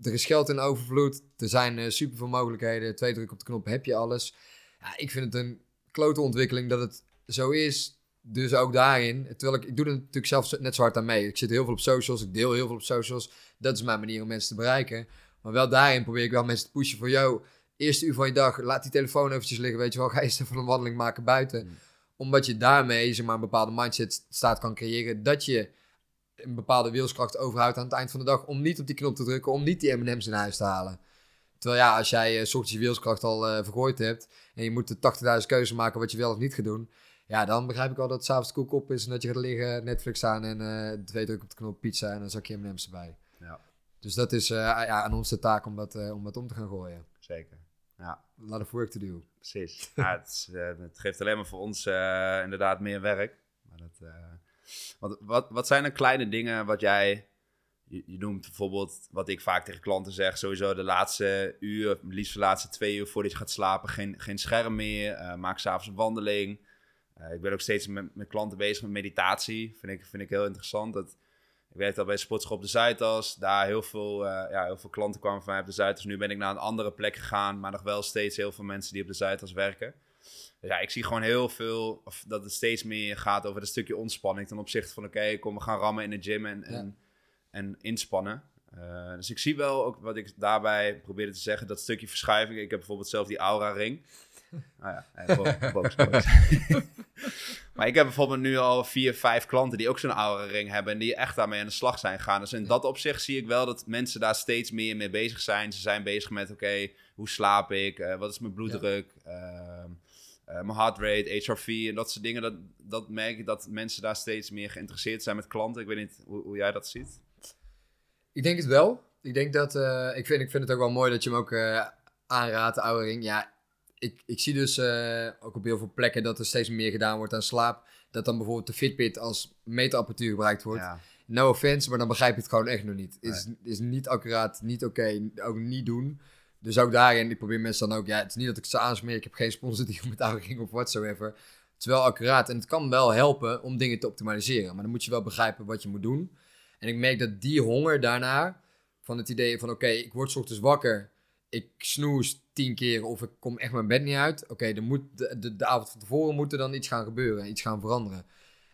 Er is geld in overvloed. Er zijn uh, super veel mogelijkheden. Twee druk op de knop heb je alles. Ja, ik vind het een klote ontwikkeling dat het zo is. Dus ook daarin. Terwijl ik, ik doe er natuurlijk zelf net zo hard aan mee. Ik zit heel veel op socials. Ik deel heel veel op socials. Dat is mijn manier om mensen te bereiken. Maar wel daarin probeer ik wel mensen te pushen voor jou eerste uur van je dag, laat die telefoon eventjes liggen, weet je wel. Ga eens even een wandeling maken buiten. Mm. Omdat je daarmee zeg maar, een bepaalde mindset staat kan creëren. Dat je een bepaalde wilskracht overhoudt aan het eind van de dag. Om niet op die knop te drukken, om niet die M&M's in huis te halen. Terwijl ja, als jij uh, s ochtends je wilskracht al uh, vergooid hebt. En je moet de 80.000 keuzes maken wat je wel of niet gaat doen. Ja, dan begrijp ik al dat het s'avonds koek op is. En dat je gaat liggen, Netflix aan en uh, twee drukken op de knop pizza en een zakje M&M's erbij. Ja. Dus dat is ja, aan ons de taak om dat, om dat om te gaan gooien. Zeker. Ja. Lot of work to do. Precies. ja, het, het, geeft alleen maar voor ons inderdaad meer werk. Maar dat, wat, wat, wat zijn er kleine dingen wat jij... Je, noemt bijvoorbeeld, wat ik vaak tegen klanten zeg, sowieso de laatste uur, liefst de laatste twee uur voordat je gaat slapen, geen, geen scherm meer. maak s'avonds een wandeling. ik ben ook steeds met, met klanten bezig met meditatie. Vind ik, vind ik heel interessant. Dat, ik werkte al bij Sportschool op de Zuidas. Daar heel veel, uh, ja, heel veel klanten kwamen van mij op de Zuidas. Nu ben ik naar een andere plek gegaan. Maar nog wel steeds heel veel mensen die op de Zuidas werken. Dus ja, ik zie gewoon heel veel... Of dat het steeds meer gaat over dat stukje ontspanning. Ten opzichte van, oké, kom, we gaan rammen in de gym en, en, en inspannen. Uh, dus ik zie wel ook wat ik daarbij probeerde te zeggen, dat stukje verschuiving. Ik heb bijvoorbeeld zelf die aura ring. Nou ja, box, box. maar ik heb bijvoorbeeld nu al vier, vijf klanten die ook zo'n aura ring hebben en die echt daarmee aan de slag zijn gegaan. Dus in dat opzicht zie ik wel dat mensen daar steeds meer mee bezig zijn. Ze zijn bezig met, oké, hoe slaap ik? Uh, wat is mijn bloeddruk? Uh, uh, mijn heart rate, HRV en dat soort dingen. Dat, dat merk ik dat mensen daar steeds meer geïnteresseerd zijn met klanten. Ik weet niet hoe, hoe jij dat ziet. Ik denk het wel. Ik denk dat, uh, ik, vind, ik vind het ook wel mooi dat je hem ook aanraadt, de oude ring. Ja, ik, ik zie dus uh, ook op heel veel plekken dat er steeds meer gedaan wordt aan slaap. Dat dan bijvoorbeeld de Fitbit als meetapparatuur gebruikt wordt. No offense, maar dan begrijp je het gewoon echt nog niet. Is, is niet accuraat, niet oké, ook niet doen. Dus ook daarin, ik probeer mensen dan ook, ja, het is niet dat ik ze aansmeer, ik heb geen sponsordeal met Outing of whatsoever. Het is wel accuraat en het kan wel helpen om dingen te optimaliseren. Maar dan moet je wel begrijpen wat je moet doen. En ik merk dat die honger daarna, van het idee van oké, ik word ochtends wakker, ik snoes tien keer of ik kom echt mijn bed niet uit. Oké, dan moet de, de, de avond van tevoren moet er dan iets gaan gebeuren, iets gaan veranderen.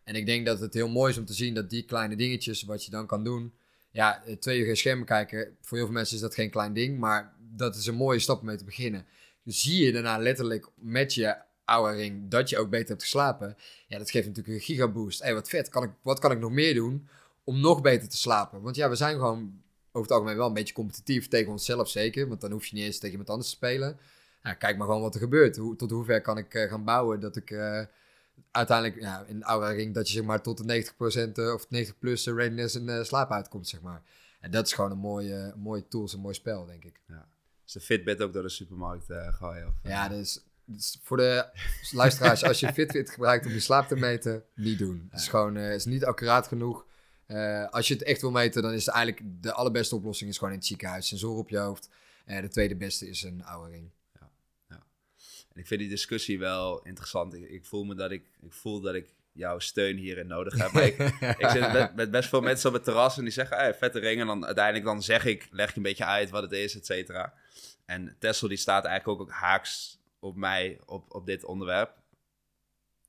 En ik denk dat het heel mooi is om te zien dat die kleine dingetjes, wat je dan kan doen. Ja, twee uur geen schermen kijken, voor heel veel mensen is dat geen klein ding, maar dat is een mooie stap om mee te beginnen. Dus zie je daarna letterlijk met je oude dat je ook beter hebt geslapen. Ja, dat geeft natuurlijk een gigaboost. Hé, wat vet, kan ik, wat kan ik nog meer doen om nog beter te slapen? Want ja, we zijn gewoon over het algemeen wel een beetje competitief tegen onszelf zeker, want dan hoef je niet eens tegen iemand anders te spelen. Kijk maar gewoon wat er gebeurt. Hoe, tot hoever kan ik uh, gaan bouwen dat ik uh, uiteindelijk ja, in de ring dat je zeg maar tot de 90% uh, of 90 plus readiness en slaap uitkomt zeg maar. En dat is gewoon een mooie, mooie tools, een mooi spel denk ik. Ja. Is de Fitbit ook door de supermarkt gooien? Of, ja, dus, dus, voor de luisteraars, als je Fitbit gebruikt om je slaap te meten, niet doen. Het is gewoon is niet accuraat genoeg. Uh, als je het echt wil meten, dan is het eigenlijk de allerbeste oplossing is gewoon in het ziekenhuis. Sensoren op je hoofd. Uh, de tweede beste is een oude ring. Ja, ja. En ik vind die discussie wel interessant. Ik, ik, voel me dat ik, ik voel dat ik jouw steun hierin nodig heb. ik, ik zit met, met, best veel mensen op het terras en die zeggen, hey, vette ring. En dan uiteindelijk dan zeg ik, leg je een beetje uit wat het is, et cetera. En Tessel die staat eigenlijk ook, ook haaks op mij op, op dit onderwerp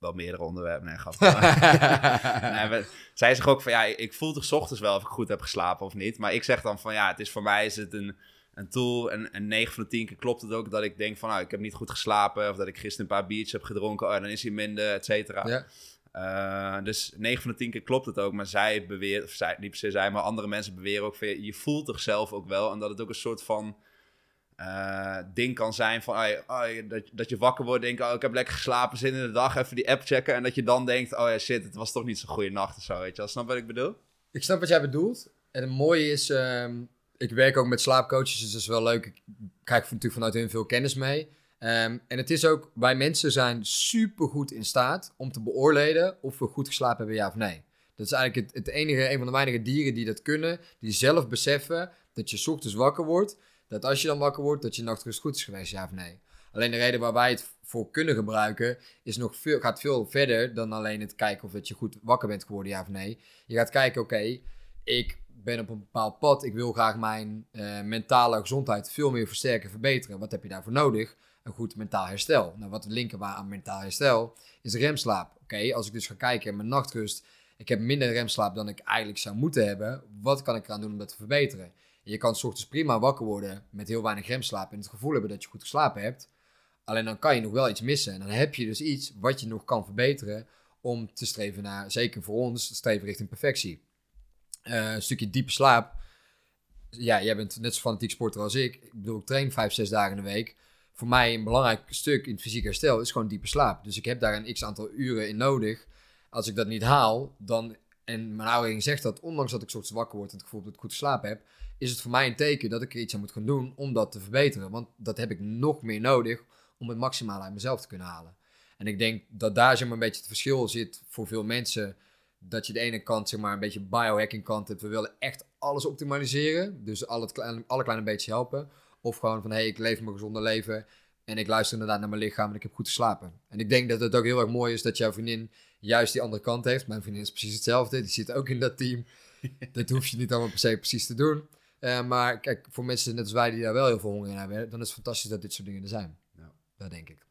wel meerdere onderwerpen. Nee, grap. nee, zij zegt ook van ja, ik voel toch ochtends wel of ik goed heb geslapen of niet. Maar ik zeg dan van ja, het is voor mij is het een, een tool. En, en 9 van de 10 keer klopt het ook dat ik denk van nou, ik heb niet goed geslapen. Of dat ik gisteren een paar biertjes heb gedronken. Oh, dan is hij minder, et cetera. Ja. Uh, dus 9 van de 10 keer klopt het ook. Maar zij beweert, of zij, niet per se zij, maar andere mensen beweren ook van je, je voelt toch zelf ook wel. En dat het ook een soort van uh, ding kan zijn van oh, dat, dat je wakker wordt, denk oh, ik heb lekker geslapen, zin in de dag, even die app checken. En dat je dan denkt, oh ja, shit, het was toch niet zo'n goede nacht of zo, weet je wel. Snap wat ik bedoel? Ik snap wat jij bedoelt. En het mooie is, uh, ik werk ook met slaapcoaches, dus dat is wel leuk. Ik krijg natuurlijk vanuit hun veel kennis mee. Um, en het is ook, wij mensen zijn super goed in staat om te beoordelen of we goed geslapen hebben, ja of nee. Dat is eigenlijk het, het enige, een van de weinige dieren die dat kunnen, die zelf beseffen dat je ochtends wakker wordt dat als je dan wakker wordt, dat je nachtrust goed is geweest, ja of nee. Alleen de reden waar wij het voor kunnen gebruiken, is nog veel, gaat veel verder dan alleen het kijken of dat je goed wakker bent geworden, ja of nee. Je gaat kijken, oké, ik ben op een bepaald pad, ik wil graag mijn uh, mentale gezondheid veel meer versterken, verbeteren. Wat heb je daarvoor nodig? Een goed mentaal herstel. Nou, wat we linken waar aan mentaal herstel, is remslaap. Oké, als ik dus ga kijken in mijn nachtrust, ik heb minder remslaap dan ik eigenlijk zou moeten hebben. Wat kan ik eraan doen om dat te verbeteren? Je kan s prima wakker worden met heel weinig remslaap en het gevoel hebben dat je goed geslapen hebt. Alleen dan kan je nog wel iets missen. En dan heb je dus iets wat je nog kan verbeteren om te streven naar, zeker voor ons, streven richting perfectie. Uh, een stukje diepe slaap. Ja, jij bent net zo fanatiek sporter als ik. Ik bedoel, ik train vijf, zes dagen in de week. Voor mij een belangrijk stuk in het fysiek herstel is gewoon diepe slaap. Dus ik heb daar een x aantal uren in nodig. Als ik dat niet haal, dan, en mijn oudering zegt dat, ondanks dat ik soort wakker word en het gevoel dat ik goed geslapen heb, is het voor mij een teken dat ik er iets aan moet gaan doen om dat te verbeteren. Want dat heb ik nog meer nodig om het maximale uit mezelf te kunnen halen. En ik denk dat daar zeg maar, een beetje het verschil zit voor veel mensen. Dat je de ene kant zeg maar, een beetje biohacking kant hebt. We willen echt alles optimaliseren. Dus alle, kleine, alle kleine beetje helpen. Of gewoon van, hé, hey, ik leef mijn gezonde leven. En ik luister inderdaad naar mijn lichaam en ik heb goed geslapen. En ik denk dat het ook heel erg mooi is dat jouw vriendin juist die andere kant heeft. Mijn vriendin is precies hetzelfde. Die zit ook in dat team. dat hoef je niet allemaal per se precies te doen. Uh, maar kijk, voor mensen net als wij die daar wel heel veel honger in hebben, dan is het fantastisch dat dit soort dingen er zijn. Ja. Dat denk ik.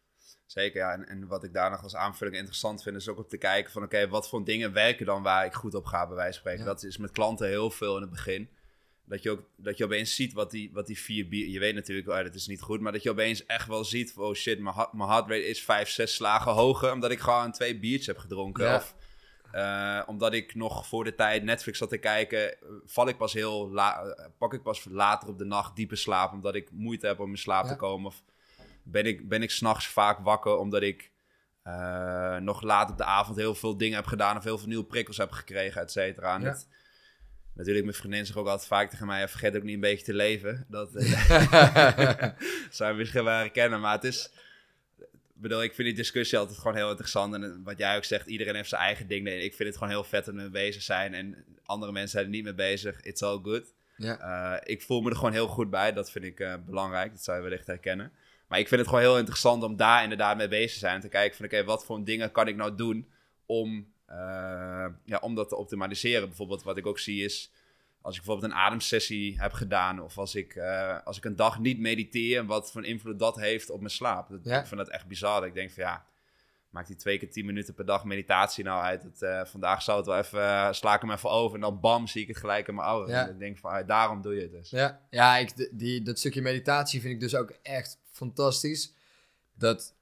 Zeker, ja. En, en, wat ik daar nog als aanvulling interessant vind, is ook om te kijken van, oké, wat voor dingen werken dan waar ik goed op ga, bij wijze van spreken. Dat is met klanten heel veel in het begin. Dat je ook, dat je opeens ziet wat die, wat die vier bier, je weet natuurlijk, oh, dat is niet goed, maar dat je opeens echt wel ziet, oh shit, mijn, mijn heart rate is vijf, zes slagen hoger, omdat ik gewoon twee biertjes heb gedronken. Ja. Of uh, omdat ik nog voor de tijd Netflix zat te kijken, val ik pas heel la pak ik pas later op de nacht diepe slaap, omdat ik moeite heb om in slaap te komen. Of ben ik, ben ik s'nachts vaak wakker omdat ik uh, nog laat op de avond heel veel dingen heb gedaan of heel veel nieuwe prikkels heb gekregen, et cetera. Ja. natuurlijk, mijn vriendin zegt ook altijd vaak tegen mij, vergeet ook niet een beetje te leven. Dat zou je misschien wel herkennen, maar het is bedoel, ik vind die discussie altijd gewoon heel interessant. En wat jij ook zegt, iedereen heeft zijn eigen ding. ik vind het gewoon heel vet dat we mee bezig zijn. En andere mensen zijn er niet mee bezig. It's all good. Ja. Uh, ik voel me er gewoon heel goed bij. Dat vind ik uh, belangrijk. Dat zou je wellicht herkennen. Maar ik vind het gewoon heel interessant om daar inderdaad mee bezig te zijn. Te kijken van, oké, wat voor dingen kan ik nou doen om, uh, ja, om dat te optimaliseren? Bijvoorbeeld wat ik ook zie is, als ik bijvoorbeeld een ademsessie heb gedaan... of als ik, uh, als ik een dag niet mediteer... wat voor invloed dat heeft op mijn slaap. Dat, Ja. Ik vind dat echt bizar. Dat ik denk van, ja, maakt die twee keer tien minuten per dag meditatie nou uit? Het, eh, vandaag zou het wel even, uh, sla ik hem even over... en dan bam, zie ik het gelijk in mijn. Ja. En ik denk van, ah, daarom doe je het dus. Ja, ja ik, die, dat stukje meditatie vind ik dus ook echt fantastisch. Dat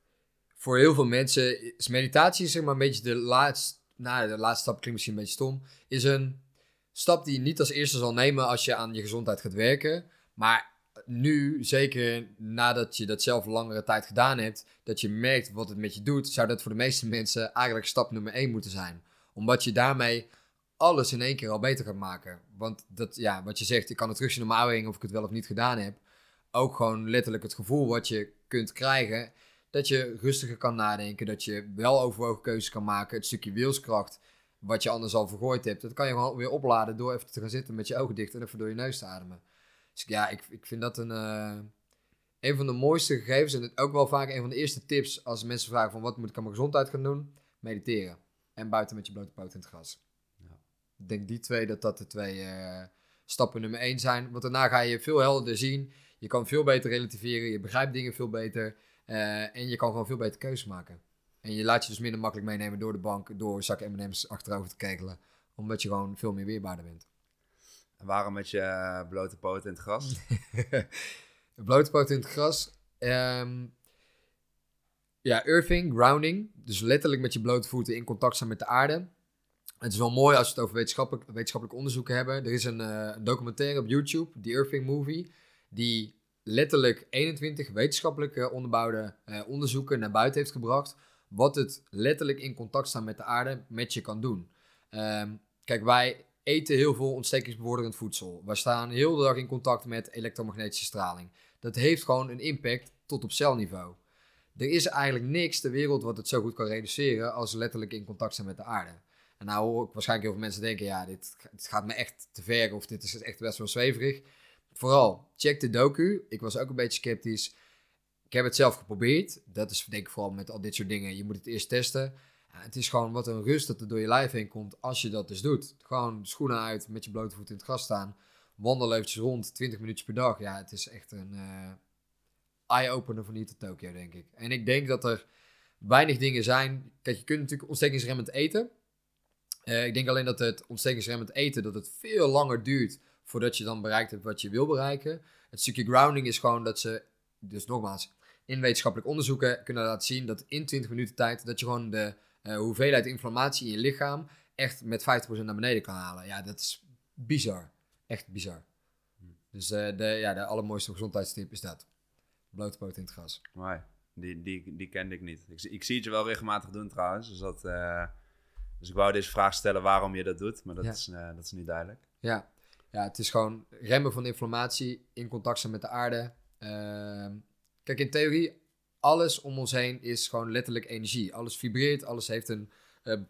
voor heel veel mensen is meditatie zeg maar een beetje de laatste, nou de laatste stap klinkt misschien een beetje stom, is een stap die je niet als eerste zal nemen als je aan je gezondheid gaat werken. Maar nu, zeker nadat je dat zelf langere tijd gedaan hebt, dat je merkt wat het met je doet, zou dat voor de meeste mensen eigenlijk stap nummer 1 moeten zijn. Omdat je daarmee alles in één keer al beter gaat maken. Want dat, ja, wat je zegt, ik kan het zien op mijn of ik het wel of niet gedaan heb. Ook gewoon letterlijk het gevoel wat je kunt krijgen. Dat je rustiger kan nadenken, dat je wel overwogen keuzes kan maken. Het stukje wilskracht, wat je anders al vergooid hebt, dat kan je gewoon weer opladen door even te gaan zitten met je ogen dicht en even door je neus te ademen. Dus ja, ik, ik vind dat een, uh, een van de mooiste gegevens en het ook wel vaak een van de eerste tips als mensen vragen van wat moet ik aan mijn gezondheid gaan doen? Mediteren. En buiten met je blote poot in het gras. Ja. Ik denk die twee, dat dat de twee uh, stappen nummer één zijn. Want daarna ga je veel helderder zien. Je kan veel beter relativeren. Je begrijpt dingen veel beter. Uh, en je kan gewoon veel beter keuzes maken. En je laat je dus minder makkelijk meenemen door de bank. Door zak M&M's achterover te kegelen. Omdat je gewoon veel meer weerbaarder bent. En waarom met je uh, blote poot in het gras? blote poot in het gras. Um, ja, earthing, grounding. Dus letterlijk met je blote voeten in contact staan met de aarde. Het is wel mooi als we het over wetenschappelijk, wetenschappelijk onderzoek hebben. Er is een, uh, een documentaire op YouTube, The Earthing Movie, die letterlijk 21 wetenschappelijk onderbouwde uh, onderzoeken naar buiten heeft gebracht. Wat het letterlijk in contact staan met de aarde met je kan doen. Um, kijk, wij eten heel veel ontstekingsbevorderend voedsel. We staan heel de dag in contact met elektromagnetische straling. Dat heeft gewoon een impact tot op celniveau. Er is eigenlijk niks ter wereld wat het zo goed kan reduceren als letterlijk in contact zijn met de aarde. En nou hoor ik waarschijnlijk heel veel mensen denken, ja, dit, dit gaat me echt te ver of dit is echt best wel zweverig. Vooral, check de docu. Ik was ook een beetje sceptisch. Ik heb het zelf geprobeerd. Dat is denk ik vooral met al dit soort dingen. Je moet het eerst testen. Ja, het is gewoon wat een rust dat er door je lijf heen komt als je dat dus doet. Gewoon schoenen uit, met je blote voet in het gras staan. Wandelen eventjes rond, 20 minuutjes per dag. Ja, het is echt een uh, eye-opener van hier tot Tokio, denk ik. En ik denk dat er weinig dingen zijn. Kijk, je kunt natuurlijk ontstekingsremmend eten. Uh, ik denk alleen dat het ontstekingsremmend eten, dat het veel langer duurt voordat je dan bereikt hebt wat je wil bereiken. Het stukje grounding is gewoon dat ze, dus nogmaals, in wetenschappelijk onderzoeken kunnen laten zien dat in 20 minuten tijd, dat je gewoon de uh, hoeveelheid inflammatie in je lichaam echt met 50% naar beneden kan halen. Ja, dat is bizar. Echt bizar. Dus uh, de, ja, de allermooiste gezondheidstip is dat. Blote poot in het gras. Mooi. Die, die, die kende ik niet. Ik, ik zie het je wel regelmatig doen trouwens. Dus, dat, uh, dus ik wou deze vraag stellen waarom je dat doet. Maar dat, Ja. is, dat is nu duidelijk. Ja. ja, het is gewoon remmen van inflammatie, in contact zijn met de aarde. Ehm, kijk, in theorie, alles om ons heen is gewoon letterlijk energie. Alles vibreert, alles heeft een uh,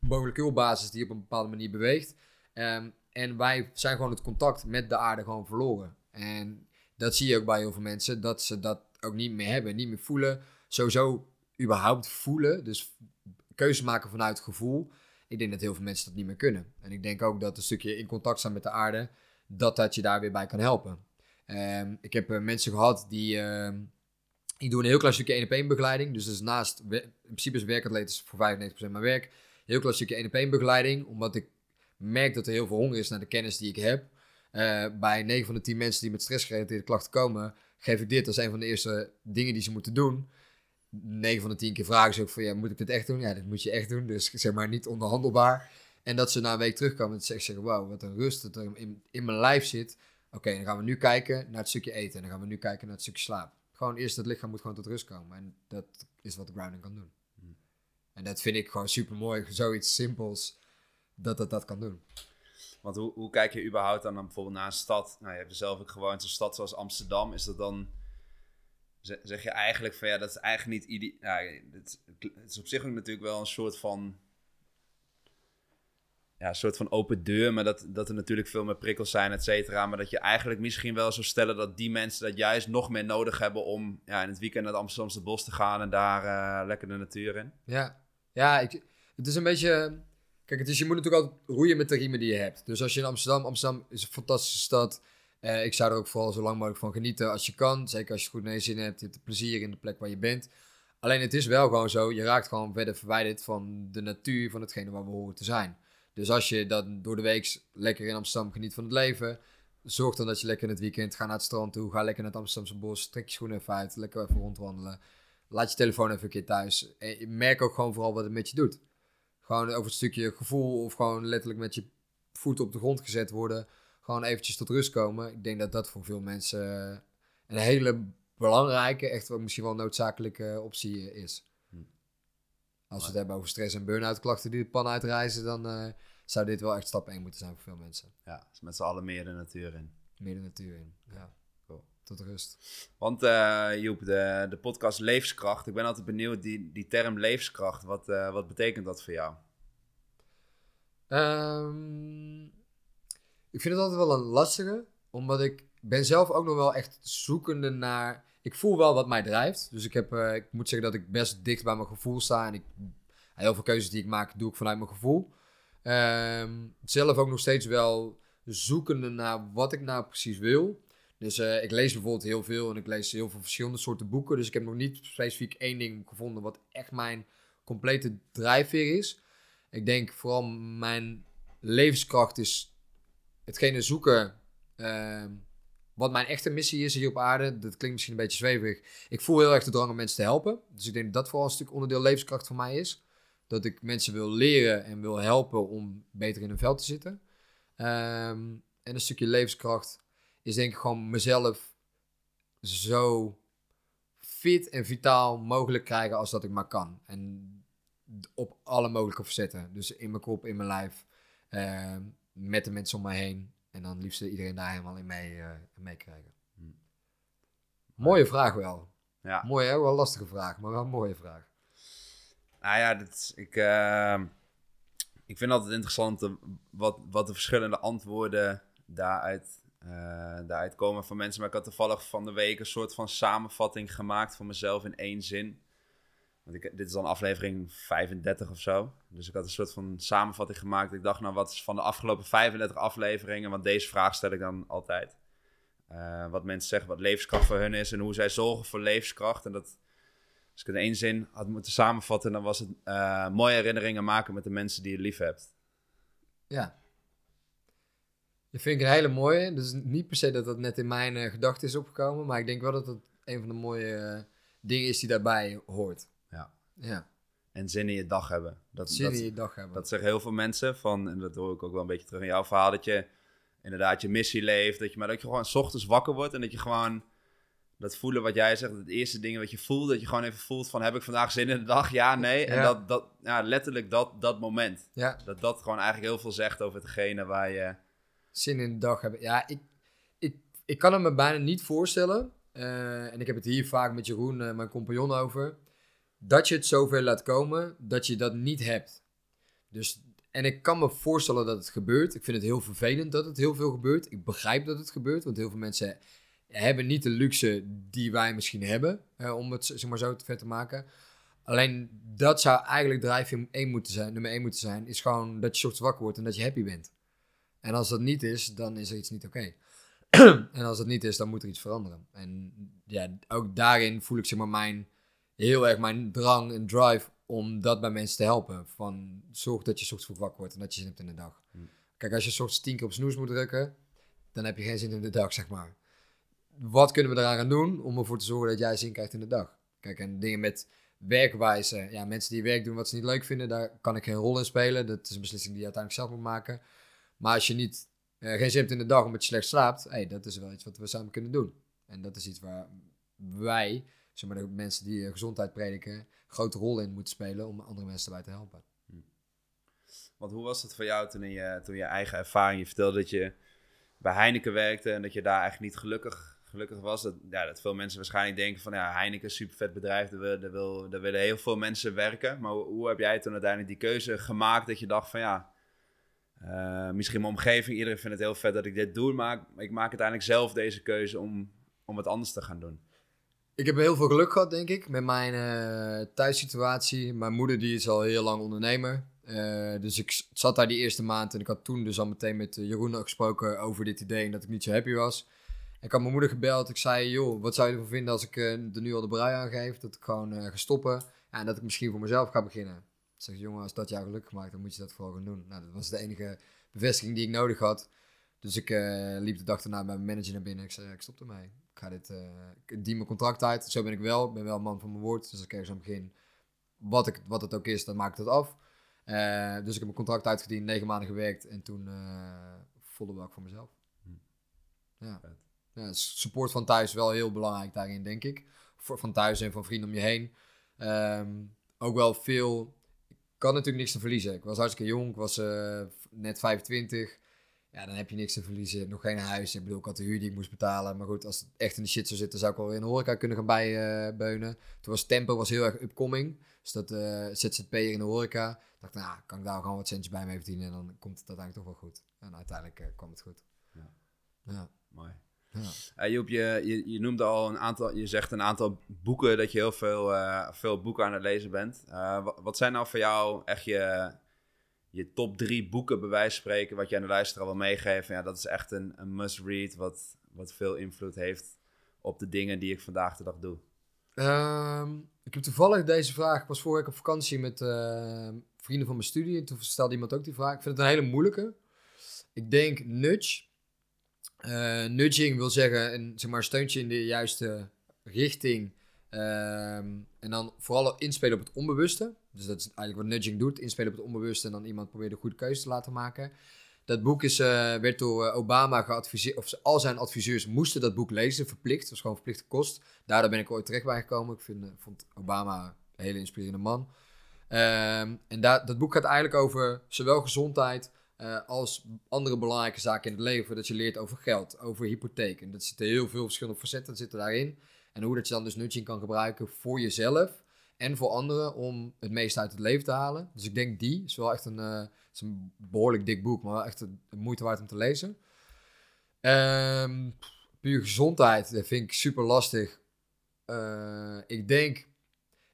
molecuulbasis die op een bepaalde manier beweegt. Um, en wij zijn gewoon het contact met de aarde gewoon verloren. En dat zie je ook bij heel veel mensen, dat ze dat ook niet meer hebben, niet meer voelen. Sowieso überhaupt voelen, dus keuzes maken vanuit gevoel. Ik denk dat heel veel mensen dat niet meer kunnen. En ik denk ook dat een stukje in contact staan met de aarde, dat dat je daar weer bij kan helpen. Um, ik heb uh, mensen gehad die, uh, die doen een heel klein stukje 1-op-1 begeleiding. Dus, dus naast, in principe is werkatleet voor 95% mijn werk. Heel klein stukje 1-op-1 begeleiding, omdat ik merk dat er heel veel honger is naar de kennis die ik heb. Uh, bij 9 van de 10 mensen die met stressgerelateerde klachten komen, geef ik dit als een van de eerste dingen die ze moeten doen. 9 van de 10 keer vragen ze ook van, ja, moet ik dit echt doen? Ja, dit moet je echt doen, dus zeg maar niet onderhandelbaar. En dat ze na een week terugkomen en zeggen, wow, wat een rust dat er in, in mijn lijf zit. Oké, okay, dan gaan we nu kijken naar het stukje eten en dan gaan we nu kijken naar het stukje slaap. Gewoon eerst het lichaam moet gewoon tot rust komen en dat is wat de grounding kan doen. Hmm. En dat vind ik gewoon super mooi, zoiets simpels, dat het dat kan doen. Want hoe, hoe kijk je überhaupt dan, dan bijvoorbeeld naar een stad? Nou, je hebt zelf ook gewoond, een stad zoals Amsterdam. Is dat dan, zeg je eigenlijk van ja, dat is eigenlijk niet ideaal. Ja, het, het, is op zich ook natuurlijk wel een soort van ja, een soort van open deur, maar dat, dat er natuurlijk veel meer prikkels zijn, et cetera. Maar dat je eigenlijk misschien wel zou stellen dat die mensen dat juist nog meer nodig hebben om ja, in het weekend naar het Amsterdamse bos te gaan en daar uh, lekker de natuur in. Ja, ja ik, het is een beetje... Kijk, het is, je moet natuurlijk altijd roeien met de riemen die je hebt. Dus als je in Amsterdam... Amsterdam is een fantastische stad. Uh, ik zou er ook vooral zo lang mogelijk van genieten als je kan. Zeker als je goed naar zin hebt. Je hebt plezier in de plek waar je bent. Alleen het is wel gewoon zo. Je raakt gewoon verder verwijderd van de natuur, van hetgene waar we horen te zijn. Dus als je dan door de week lekker in Amsterdam geniet van het leven, zorg dan dat je lekker in het weekend gaat naar het strand toe, ga lekker naar het Amsterdamse bos, trek je schoenen even uit, lekker even rondwandelen. Laat je telefoon even een keer thuis. En merk ook gewoon vooral wat het met je doet. Gewoon over het stukje gevoel of gewoon letterlijk met je voeten op de grond gezet worden. Gewoon eventjes tot rust komen. Ik denk dat dat voor veel mensen een hele belangrijke, echt misschien wel noodzakelijke optie is. Als we het hebben over stress en burn-out klachten die de pan uitreizen, dan uh, zou dit wel echt stap 1 moeten zijn voor veel mensen. Ja, dus met z'n allen meer de natuur in. Meer de natuur in, ja. Cool. Tot rust. Want uh, Joep, de, de podcast Levenskracht. Ik ben altijd benieuwd, die, die term levenskracht, wat, uh, wat betekent dat voor jou? Um, ik vind het altijd wel een lastige, omdat ik ben zelf ook nog wel echt zoekende naar... Ik voel wel wat mij drijft. Dus ik, heb, uh, ik moet zeggen dat ik best dicht bij mijn gevoel sta. En ik, heel veel keuzes die ik maak, doe ik vanuit mijn gevoel. Um, zelf ook nog steeds wel zoekende naar wat ik nou precies wil. Dus uh, ik lees bijvoorbeeld heel veel en ik lees heel veel verschillende soorten boeken. Dus ik heb nog niet specifiek één ding gevonden wat echt mijn complete drijfveer is. Ik denk vooral mijn levenskracht is hetgene zoeken uh, wat mijn echte missie is hier op aarde. Dat klinkt misschien een beetje zweverig. Ik voel heel erg de drang om mensen te helpen. Dus ik denk dat dat vooral een stuk onderdeel levenskracht van mij is. Dat ik mensen wil leren en wil helpen om beter in hun veld te zitten. Um, en een stukje levenskracht is denk ik gewoon mezelf zo fit en vitaal mogelijk krijgen als dat ik maar kan. En op alle mogelijke facetten. Dus in mijn kop, in mijn lijf, uh, met de mensen om mij heen. En dan liefst iedereen daar helemaal in mee, uh, meekrijgen. Hm. Mooie vraag wel. Ja. Mooie, hè? wel een lastige vraag, maar wel een mooie vraag. Nou ja, dit, ik, uh, ik vind altijd interessant wat, wat de verschillende antwoorden daaruit, uh, daaruit komen van mensen. Maar ik had toevallig van de week een soort van samenvatting gemaakt voor mezelf in één zin. Dit is dan aflevering 35 of zo. Dus ik had een soort van samenvatting gemaakt. Ik dacht, nou, wat is van de afgelopen 35 afleveringen? Want deze vraag stel ik dan altijd. Uh, wat mensen zeggen, wat levenskracht voor hun is en hoe zij zorgen voor levenskracht. En dat, als ik in één zin had moeten samenvatten, dan was het uh, mooie herinneringen maken met de mensen die je lief hebt. Ja. Dat vind ik een hele mooie. Dus niet per se dat dat net in mijn uh, gedachten is opgekomen, maar ik denk wel dat het een van de mooie dingen is die daarbij hoort. Ja. En zin in je dag hebben. Dat, zin in je dag hebben. Dat zeggen heel veel mensen van, en dat hoor ik ook wel een beetje terug in jouw verhaal, dat je inderdaad je missie leeft, dat je, maar dat je gewoon s ochtends wakker wordt en dat je gewoon dat voelen wat jij zegt, het eerste ding wat je voelt, dat je gewoon even voelt van heb ik vandaag zin in de dag, ja, nee. En dat, dat, ja, letterlijk dat, dat moment. Ja. Dat dat gewoon eigenlijk heel veel zegt over hetgene waar je... Zin in de dag hebben. Ja, ik, ik, ik kan het me bijna niet voorstellen. Uh, en ik heb het hier vaak met Jeroen, uh, mijn compagnon, over dat je het zover laat komen dat je dat niet hebt. Dus, en ik kan me voorstellen dat het gebeurt. Ik vind het heel vervelend dat het heel veel gebeurt. Ik begrijp dat het gebeurt, want heel veel mensen hebben niet de luxe die wij misschien hebben, om het zeg maar zo te vet te maken. Alleen dat zou eigenlijk drive 1 moeten zijn, nummer 1 moeten zijn, is gewoon dat je ochtends wakker wordt en dat je happy bent. En als dat niet is, dan is er iets niet oké. en als dat niet is, dan moet er iets veranderen. En ja, ook daarin voel ik zeg maar mijn heel erg mijn drang en drive om dat bij mensen te helpen. Van zorg dat je ochtends vroeg wakker wordt en dat je zin hebt in de dag. Hm. Kijk, als je ochtends tien keer op snoes moet drukken, dan heb je geen zin in de dag, zeg maar. Wat kunnen we eraan gaan doen om ervoor te zorgen dat jij zin krijgt in de dag? Kijk, en dingen met werkwijze. Ja, mensen die werk doen wat ze niet leuk vinden, daar kan ik geen rol in spelen. Dat is een beslissing die je uiteindelijk zelf moet maken. Maar als je niet, uh, geen zin hebt in de dag omdat je slecht slaapt, hey, dat is wel iets wat we samen kunnen doen. En dat is iets waar wij zeg maar, de mensen die eh, gezondheid prediken, een grote rol in moeten spelen om andere mensen erbij te helpen. Hm. Want hoe was het voor jou toen je, toen je eigen ervaring, je vertelde dat je bij Heineken werkte en dat je daar eigenlijk niet gelukkig, gelukkig was. Dat, ja, dat veel mensen waarschijnlijk denken van ja, Heineken, super vet bedrijf, daar, wil, daar, wil, daar willen heel veel mensen werken. Maar hoe, heb jij toen uiteindelijk die keuze gemaakt dat je dacht van ja, eh, misschien mijn omgeving, iedereen vindt het heel vet dat ik dit doe, maar ik maak uiteindelijk zelf deze keuze om, om het anders te gaan doen. Ik heb heel veel geluk gehad, denk ik, met mijn uh, thuissituatie. Mijn moeder die is al heel lang ondernemer. Uh, dus ik zat daar die eerste maand en ik had toen dus al meteen met Jeroen gesproken over dit idee en dat ik niet zo happy was. Ik had mijn moeder gebeld. Ik zei, joh, wat zou je ervan vinden als ik uh, er nu al de brui aangeef? Dat ik gewoon ga stoppen en dat ik misschien voor mezelf ga beginnen. Ik zeg, jongen, als dat jou gelukkig maakt, dan moet je dat vooral gaan doen. Nou, dat was de enige bevestiging die ik nodig had. Dus ik liep de dag daarna met mijn manager naar binnen. Ik zei, ik stop ermee ga dit, uh, ik dien mijn contract uit. Zo ben ik wel. Ik ben wel een man van mijn woord. Dus als ik ergens aan begin, wat, ik, wat het ook is, dan maak ik het af. Uh, dus ik heb mijn contract uitgediend, negen maanden gewerkt en toen uh, volle bak voor mezelf. Hm. Ja. ja. support van thuis wel heel belangrijk daarin, denk ik. Voor, van thuis en van vrienden om je heen. Um, ook wel veel. Ik kan natuurlijk niks te verliezen. Ik was hartstikke jong, ik was net 25 ja, dan heb je niks te verliezen. Nog geen huis. Ik bedoel, ik had de huur die ik moest betalen. Maar goed, als het echt in de shit zou zitten, zou ik wel in de horeca kunnen gaan bijbeunen. Toen was Tempo was heel erg upcoming. Dus dat uh, ZZP'er in de horeca. Ik dacht, nou, kan ik daar gewoon wat centjes bij mee verdienen. En dan komt het uiteindelijk toch wel goed. En uiteindelijk uh, kwam het goed. Ja. ja. Mooi. Ja. Uh, Joep, je, je, je noemde al een aantal, je zegt een aantal boeken dat je heel veel, veel boeken aan het lezen bent. Wat, wat, zijn nou voor jou echt je, je top drie boeken bij wijze van spreken, wat je aan de luisteraar wil meegeven. Ja, dat is echt een, een must-read, wat, wat veel invloed heeft op de dingen die ik vandaag de dag doe. Um, ik heb toevallig deze vraag, ik was vorige week op vakantie met uh, vrienden van mijn studie. En toen stelde iemand ook die vraag. Ik vind het een hele moeilijke. Ik denk nudge. Uh, nudging wil zeggen een zeg maar, steuntje in de juiste richting. Um, en dan vooral inspelen op het onbewuste. Dus dat is eigenlijk wat nudging doet. Inspelen op het onbewuste en dan iemand proberen de goede keuze te laten maken. Dat boek is, uh, werd door uh, Obama geadviseerd, of al zijn adviseurs moesten dat boek lezen, verplicht. Dat was gewoon verplichte kost. Daardoor ben ik ooit terecht bij gekomen. Ik vind, uh, vond Obama een hele inspirerende man. Um, en da dat boek gaat eigenlijk over zowel gezondheid als andere belangrijke zaken in het leven. Dat je leert over geld, over hypotheek. En dat zitten heel veel verschillende facetten zitten daarin. En hoe dat je dan dus nudging kan gebruiken voor jezelf en voor anderen om het meeste uit het leven te halen. Dus ik denk die is wel echt een, uh, is een behoorlijk dik boek, maar wel echt een, moeite waard om te lezen. Um, puur gezondheid, dat vind ik super lastig. Uh, ik denk,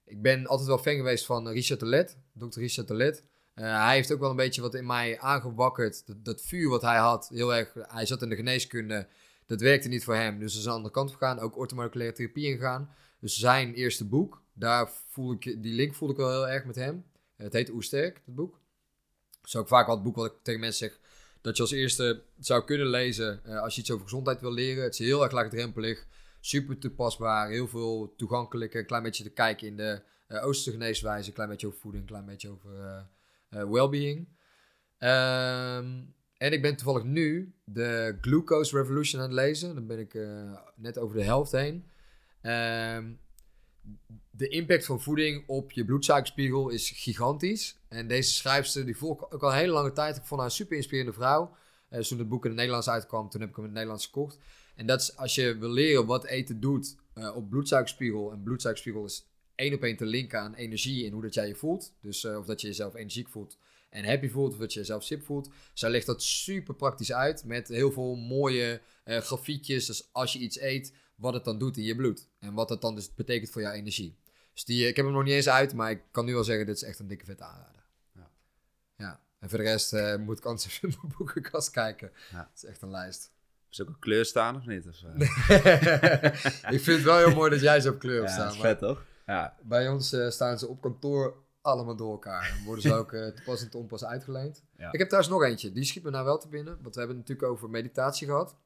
ik ben altijd wel fan geweest van Richard Telet, dokter Richard Telet. Uh, hij heeft ook wel een beetje wat in mij aangewakkerd. Dat, vuur wat hij had, heel erg. Hij zat in de geneeskunde. Dat werkte niet voor hem. Dus is aan de andere kant gegaan. Ook orthomoleculaire therapie ingegaan. Dus zijn eerste boek, daar voel ik, die link voel ik wel heel erg met hem. Het heet Oesterk, het boek. Dat is ook vaak wel het boek wat ik tegen mensen zeg, dat je als eerste zou kunnen lezen uh, als je iets over gezondheid wil leren. Het is heel erg laagdrempelig, super toepasbaar, heel veel toegankelijk, een klein beetje te kijken in de uh, Oosterse geneeswijze, een klein beetje over voeding, een klein beetje over uh, well-being. Um, en ik ben toevallig nu de Glucose Revolution aan het lezen. Dan ben ik net over de helft heen. Um, de impact van voeding op je bloedsuikerspiegel is gigantisch. En deze schrijfster, die volg ik ook al een hele lange tijd. Ik vond haar een super inspirerende vrouw. Uh, toen het boek in het Nederlands uitkwam, toen heb ik hem in het Nederlands gekocht. En dat is als je wil leren wat eten doet uh, op bloedsuikerspiegel. En bloedsuikerspiegel is één op één te linken aan energie en hoe dat jij je voelt. Dus uh, of dat je jezelf energiek voelt en happy voelt, of dat je jezelf sip voelt. Zij legt dat super praktisch uit met heel veel mooie grafiekjes. Dus als je iets eet, wat het dan doet in je bloed. En wat dat dan dus betekent voor jouw energie. Dus die, ik heb hem nog niet eens uit, maar ik kan nu wel zeggen, dit is echt een dikke vette aanrader. Ja. ja. En voor de rest uh, moet ik anders even in mijn boekenkast kijken. Ja. Het is echt een lijst. Is ook een kleur staan of niet? Of, ik vind het wel heel mooi dat jij ze op kleur hebt staan. Ja, vet toch? Ja. Bij ons uh, staan ze op kantoor allemaal door elkaar. Dan worden ze ook uh, te pas en te onpas uitgeleend. Ik heb trouwens nog eentje. Die schiet me nou wel te binnen. Want we hebben het natuurlijk over meditatie gehad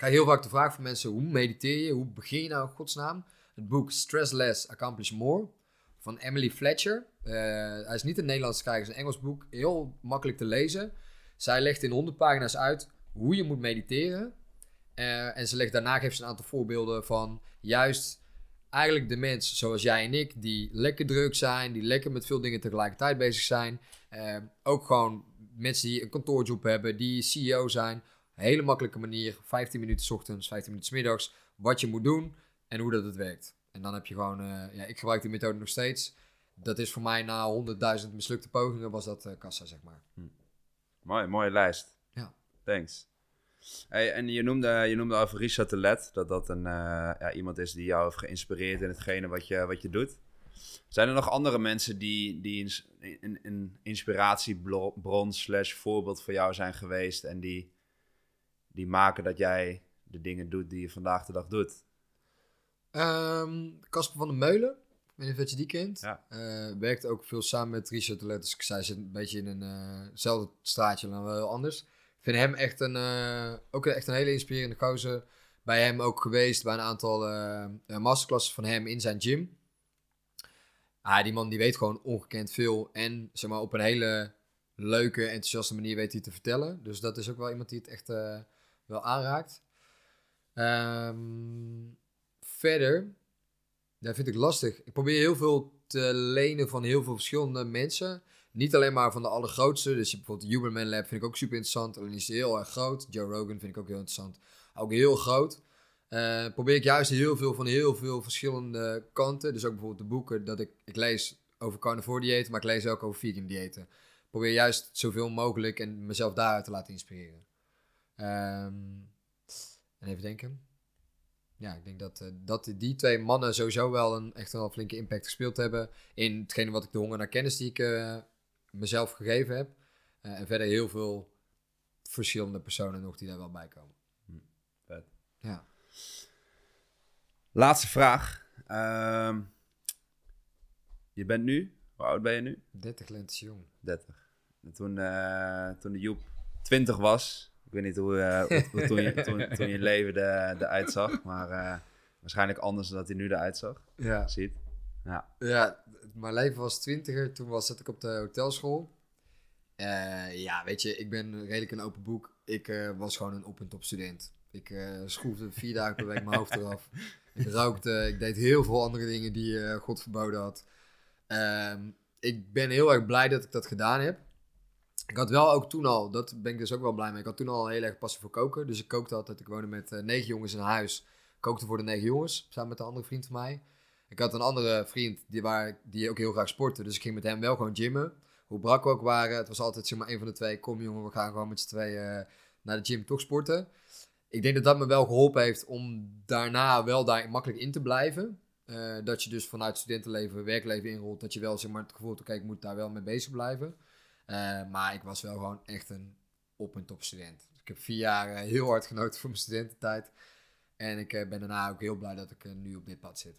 krijg heel vaak de vraag van mensen: hoe mediteer je? Hoe begin je nou in godsnaam? Het boek Stress Less, Accomplish More van Emily Fletcher. Uh, hij is niet een Nederlands schrijver, het is een Engels boek. Heel makkelijk te lezen. Zij legt in 100 pagina's uit hoe je moet mediteren. Uh, en ze legt daarna geeft ze een aantal voorbeelden van juist eigenlijk de mensen zoals jij en ik, die lekker druk zijn, die lekker met veel dingen tegelijkertijd bezig zijn. Uh, ook gewoon mensen die een kantoorjob hebben, die CEO zijn hele makkelijke manier, 15 minuten s ochtends, 15 minuten s middags, wat je moet doen en hoe dat het werkt. En dan heb je gewoon, uh, ja, ik gebruik die methode nog steeds. Dat is voor mij na 100.000 mislukte pogingen, was dat uh, kassa, zeg maar. Hm. Mooi, mooie lijst. Ja. Thanks. Hey, en je noemde, je noemde over Richard Telet, dat dat een, eh, ja, iemand is die jou heeft geïnspireerd in hetgene wat je, wat je doet. Zijn er nog andere mensen die, die een, een, een inspiratiebron slash voorbeeld voor jou zijn geweest en die, die maken dat jij de dingen doet die je vandaag de dag doet? Ehm, Casper van der Meulen, ik weet niet of je die kent. Ja. Eh, werkt ook veel samen met Richard de Let. Dus ik zei, zit een beetje in een, eh, hetzelfde straatje, maar wel heel anders. Ik vind hem echt een, eh, ook echt een hele inspirerende gozer. Bij hem ook geweest, bij een aantal masterclasses van hem in zijn gym. Ah, die man die weet gewoon ongekend veel. En zeg maar, op een hele leuke, enthousiaste manier weet hij te vertellen. Dus dat is ook wel iemand die het echt wel aanraakt. Ehm, verder, dat vind ik lastig. Ik probeer heel veel te lenen van heel veel verschillende mensen. Niet alleen maar van de allergrootste. Dus je bijvoorbeeld Huberman Lab vind ik ook super interessant. Alleen is heel erg groot. Joe Rogan vind ik ook heel interessant. Ook heel groot. Eh, probeer ik juist heel veel van heel veel verschillende kanten. Dus ook bijvoorbeeld de boeken dat ik, ik lees over carnivore diëten, maar ik lees ook over vegan diëten. Probeer juist zoveel mogelijk en mezelf daaruit te laten inspireren. Ehm, en even denken. Ja, ik denk dat, eh, dat die twee mannen sowieso wel een echt wel een flinke impact gespeeld hebben. In hetgene wat ik de honger naar kennis die ik eh, mezelf gegeven heb. Eh, en verder heel veel verschillende personen nog die daar wel bij komen. Vet. Ja. Laatste vraag. Ehm, je bent nu, hoe oud ben je nu? 30 lentes jong. 30. En toen, toen de Joep 20 was, ik weet niet hoe, eh, hoe, toen, je, toen, toen je leven er- eruit zag, maar eh, waarschijnlijk anders dan dat hij nu eruit zag. Ja. Ziet. Ja. Ja, mijn leven was twintiger. Toen was, zat ik op de hotelschool. Eh, ja, weet je, ik ben redelijk een open boek. Ik was gewoon een op- en top student. Ik schroefde vier dagen per week mijn hoofd eraf. Ik rookte, ik deed heel veel andere dingen die God verboden had. Ehm, ik ben heel erg blij dat ik dat gedaan heb. Ik had wel ook toen al, dat ben ik dus ook wel blij mee. Ik had toen al heel erg passie voor koken. Dus ik kookte altijd. Ik woonde met eh, negen jongens in huis. Kookte voor de negen jongens, samen met een andere vriend van mij. Ik had een andere vriend die, waar, die ook heel graag sportte. Dus ik ging met hem wel gewoon gymmen. Hoe brak we ook waren. Het was altijd zeg maar een van de twee. Kom jongen, we gaan gewoon met z'n tweeën eh, naar de gym toch sporten. Ik denk dat dat me wel geholpen heeft om daarna wel daar makkelijk in te blijven. Eh, dat je dus vanuit studentenleven, werkleven inrolt. Dat je wel zeg maar, het gevoel hebt, oké, ik moet daar wel mee bezig blijven. Eh, maar ik was wel gewoon echt een op- en top student. Ik heb vier jaar eh, heel hard genoten van mijn studententijd. En ik eh, ben daarna ook heel blij dat ik nu op dit pad zit.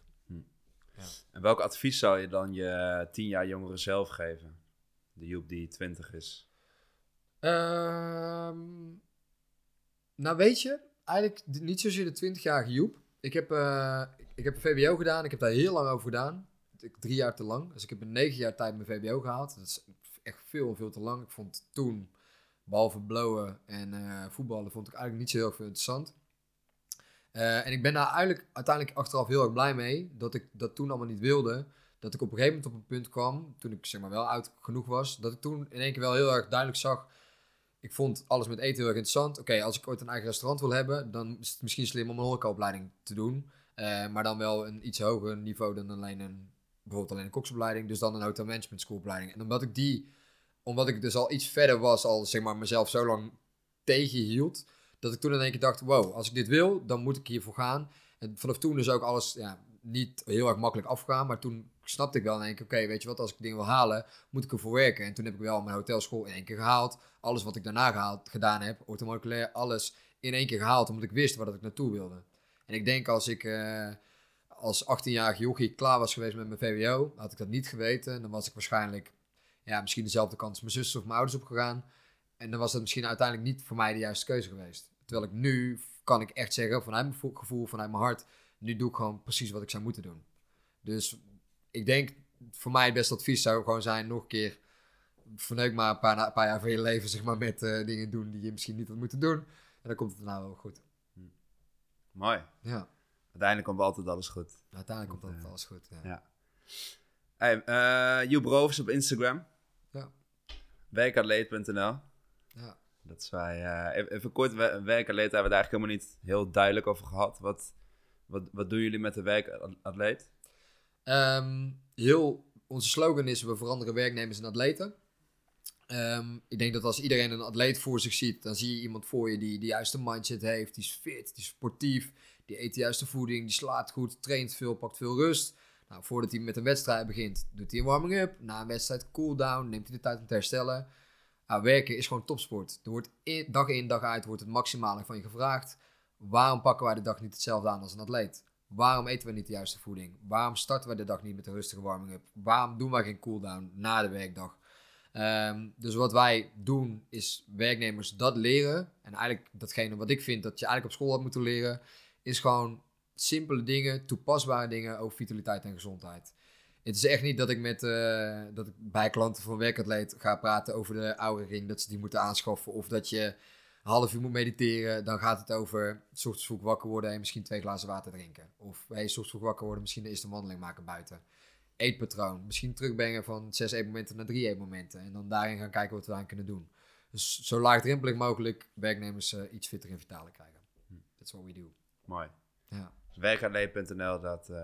En welk advies zou je dan je 10 jaar jongere zelf geven? De Joep die 20 is. Ehm, nou, weet je, eigenlijk niet zozeer de 20-jarige Joep. Ik heb, eh, ik heb een VBO gedaan. Ik heb daar heel lang over gedaan. Ik, drie jaar te lang. Dus ik heb in negen jaar tijd mijn VBO gehaald. Dat is echt veel, veel te lang. Ik vond toen, behalve blowen en eh, voetballen, vond ik eigenlijk niet zo heel veel interessant. Eh, en ik ben daar eigenlijk, uiteindelijk achteraf heel erg blij mee dat ik dat toen allemaal niet wilde. Dat ik op een gegeven moment op een punt kwam, toen ik zeg maar wel oud genoeg was, dat ik toen in één keer wel heel erg duidelijk zag. Ik vond alles met eten heel erg interessant. Oké, als ik ooit een eigen restaurant wil hebben, dan is het misschien slim om een horecaopleiding te doen. Eh, maar dan wel een iets hoger niveau dan alleen een, bijvoorbeeld alleen een koksopleiding. Dus dan een hotel management schoolopleiding. En omdat ik die, omdat ik dus al iets verder was, al zeg maar mezelf zo lang tegenhield, dat ik toen in één keer dacht, wow, als ik dit wil, dan moet ik hiervoor gaan. En vanaf toen is ook alles ja, niet heel erg makkelijk afgegaan. Maar toen snapte ik wel in één keer, oké, weet je wat, als ik dingen wil halen, moet ik ervoor werken. En toen heb ik wel mijn hotelschool in één keer gehaald. Alles wat ik daarna gehaald, gedaan heb, orthomoleculair, alles in één keer gehaald, omdat ik wist waar dat ik naartoe wilde. En ik denk als ik eh, als 18-jarig jochie klaar was geweest met mijn VWO, had ik dat niet geweten. Dan was ik waarschijnlijk ja, misschien dezelfde kant als mijn zus of mijn ouders opgegaan. En dan was dat misschien uiteindelijk niet voor mij de juiste keuze geweest. Terwijl ik nu kan ik echt zeggen, vanuit mijn vo- gevoel, vanuit mijn hart, nu doe ik gewoon precies wat ik zou moeten doen. Dus ik denk, voor mij het beste advies zou gewoon zijn, nog een keer, verneuk maar een paar, een paar jaar van je leven, zeg maar, met eh, dingen doen die je misschien niet had moeten doen. En dan komt het nou wel goed. Mooi. Ja, Uiteindelijk komt altijd alles goed. uiteindelijk komt dat eh, alles goed. Ja. Ja. Hey, Rovers op Instagram. Ja. Werkatleet.nl. Ja. Dat is wij, eh, even, kort, we- werkatleet hebben we het eigenlijk helemaal niet heel duidelijk over gehad. Wat, wat, wat doen jullie met de werkatleet? Ehm, heel, onze slogan is: we veranderen werknemers in atleten. Ehm, ik denk dat als iedereen een atleet voor zich ziet, dan zie je iemand voor je die de juiste mindset heeft, die is fit, die is sportief, die eet de juiste voeding, die slaat goed, traint veel, pakt veel rust. Nou, voordat hij met een wedstrijd begint, doet hij een warming-up. Na een wedstrijd cool-down, neemt hij de tijd om te herstellen. Nou, werken is gewoon topsport. Er wordt dag in, dag uit wordt het maximale van je gevraagd. Waarom pakken wij de dag niet hetzelfde aan als een atleet? Waarom eten we niet de juiste voeding? Waarom starten we de dag niet met een rustige warming-up? Waarom doen wij geen cool-down na de werkdag? Ehm, dus wat wij doen is werknemers dat leren. En eigenlijk datgene wat ik vind dat je eigenlijk op school had moeten leren, is gewoon simpele dingen, toepasbare dingen over vitaliteit en gezondheid. Het is echt niet dat ik met uh, dat ik bij klanten van werkatleet ga praten over de oude ring, dat ze die moeten aanschaffen. Of dat je een half uur moet mediteren. Dan gaat het over s ochtends vroeg wakker worden en misschien twee glazen water drinken. Of hey, s ochtends vroeg wakker worden, misschien de eerste wandeling maken buiten. Eetpatroon. Misschien terugbrengen van zes eetmomenten naar drie eetmomenten. En dan daarin gaan kijken wat we aan kunnen doen. Dus zo laagdrempelig mogelijk werknemers uh, iets fitter en vitaler krijgen. Hm. That's what we do. Mooi. Ja. Dus dat, uh,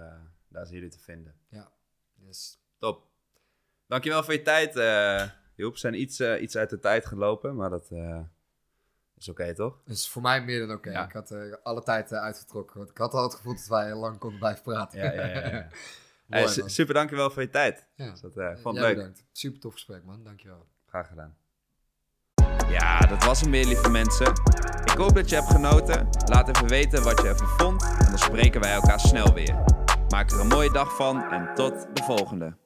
daar zijn jullie te vinden. Ja. Yes. Top. Dankjewel voor je tijd, uh, Joep. We zijn iets, uh, iets uit de tijd gelopen, maar dat is oké, okay, toch? Is voor mij meer dan oké. Okay. Ja. Ik had alle tijd uitgetrokken. Ik had al het gevoel dat wij lang konden blijven praten. Ja, ja, ja. ja. Mooi, hey, super, dankjewel voor je tijd. Ja. Dus dat vond leuk. Bedankt. Super tof gesprek, man. Dankjewel. Graag gedaan. Ja, dat was hem weer, lieve mensen. Ik hoop dat je hebt genoten. Laat even weten wat je ervan vond. En dan spreken wij elkaar snel weer. Maak er een mooie dag van en tot de volgende.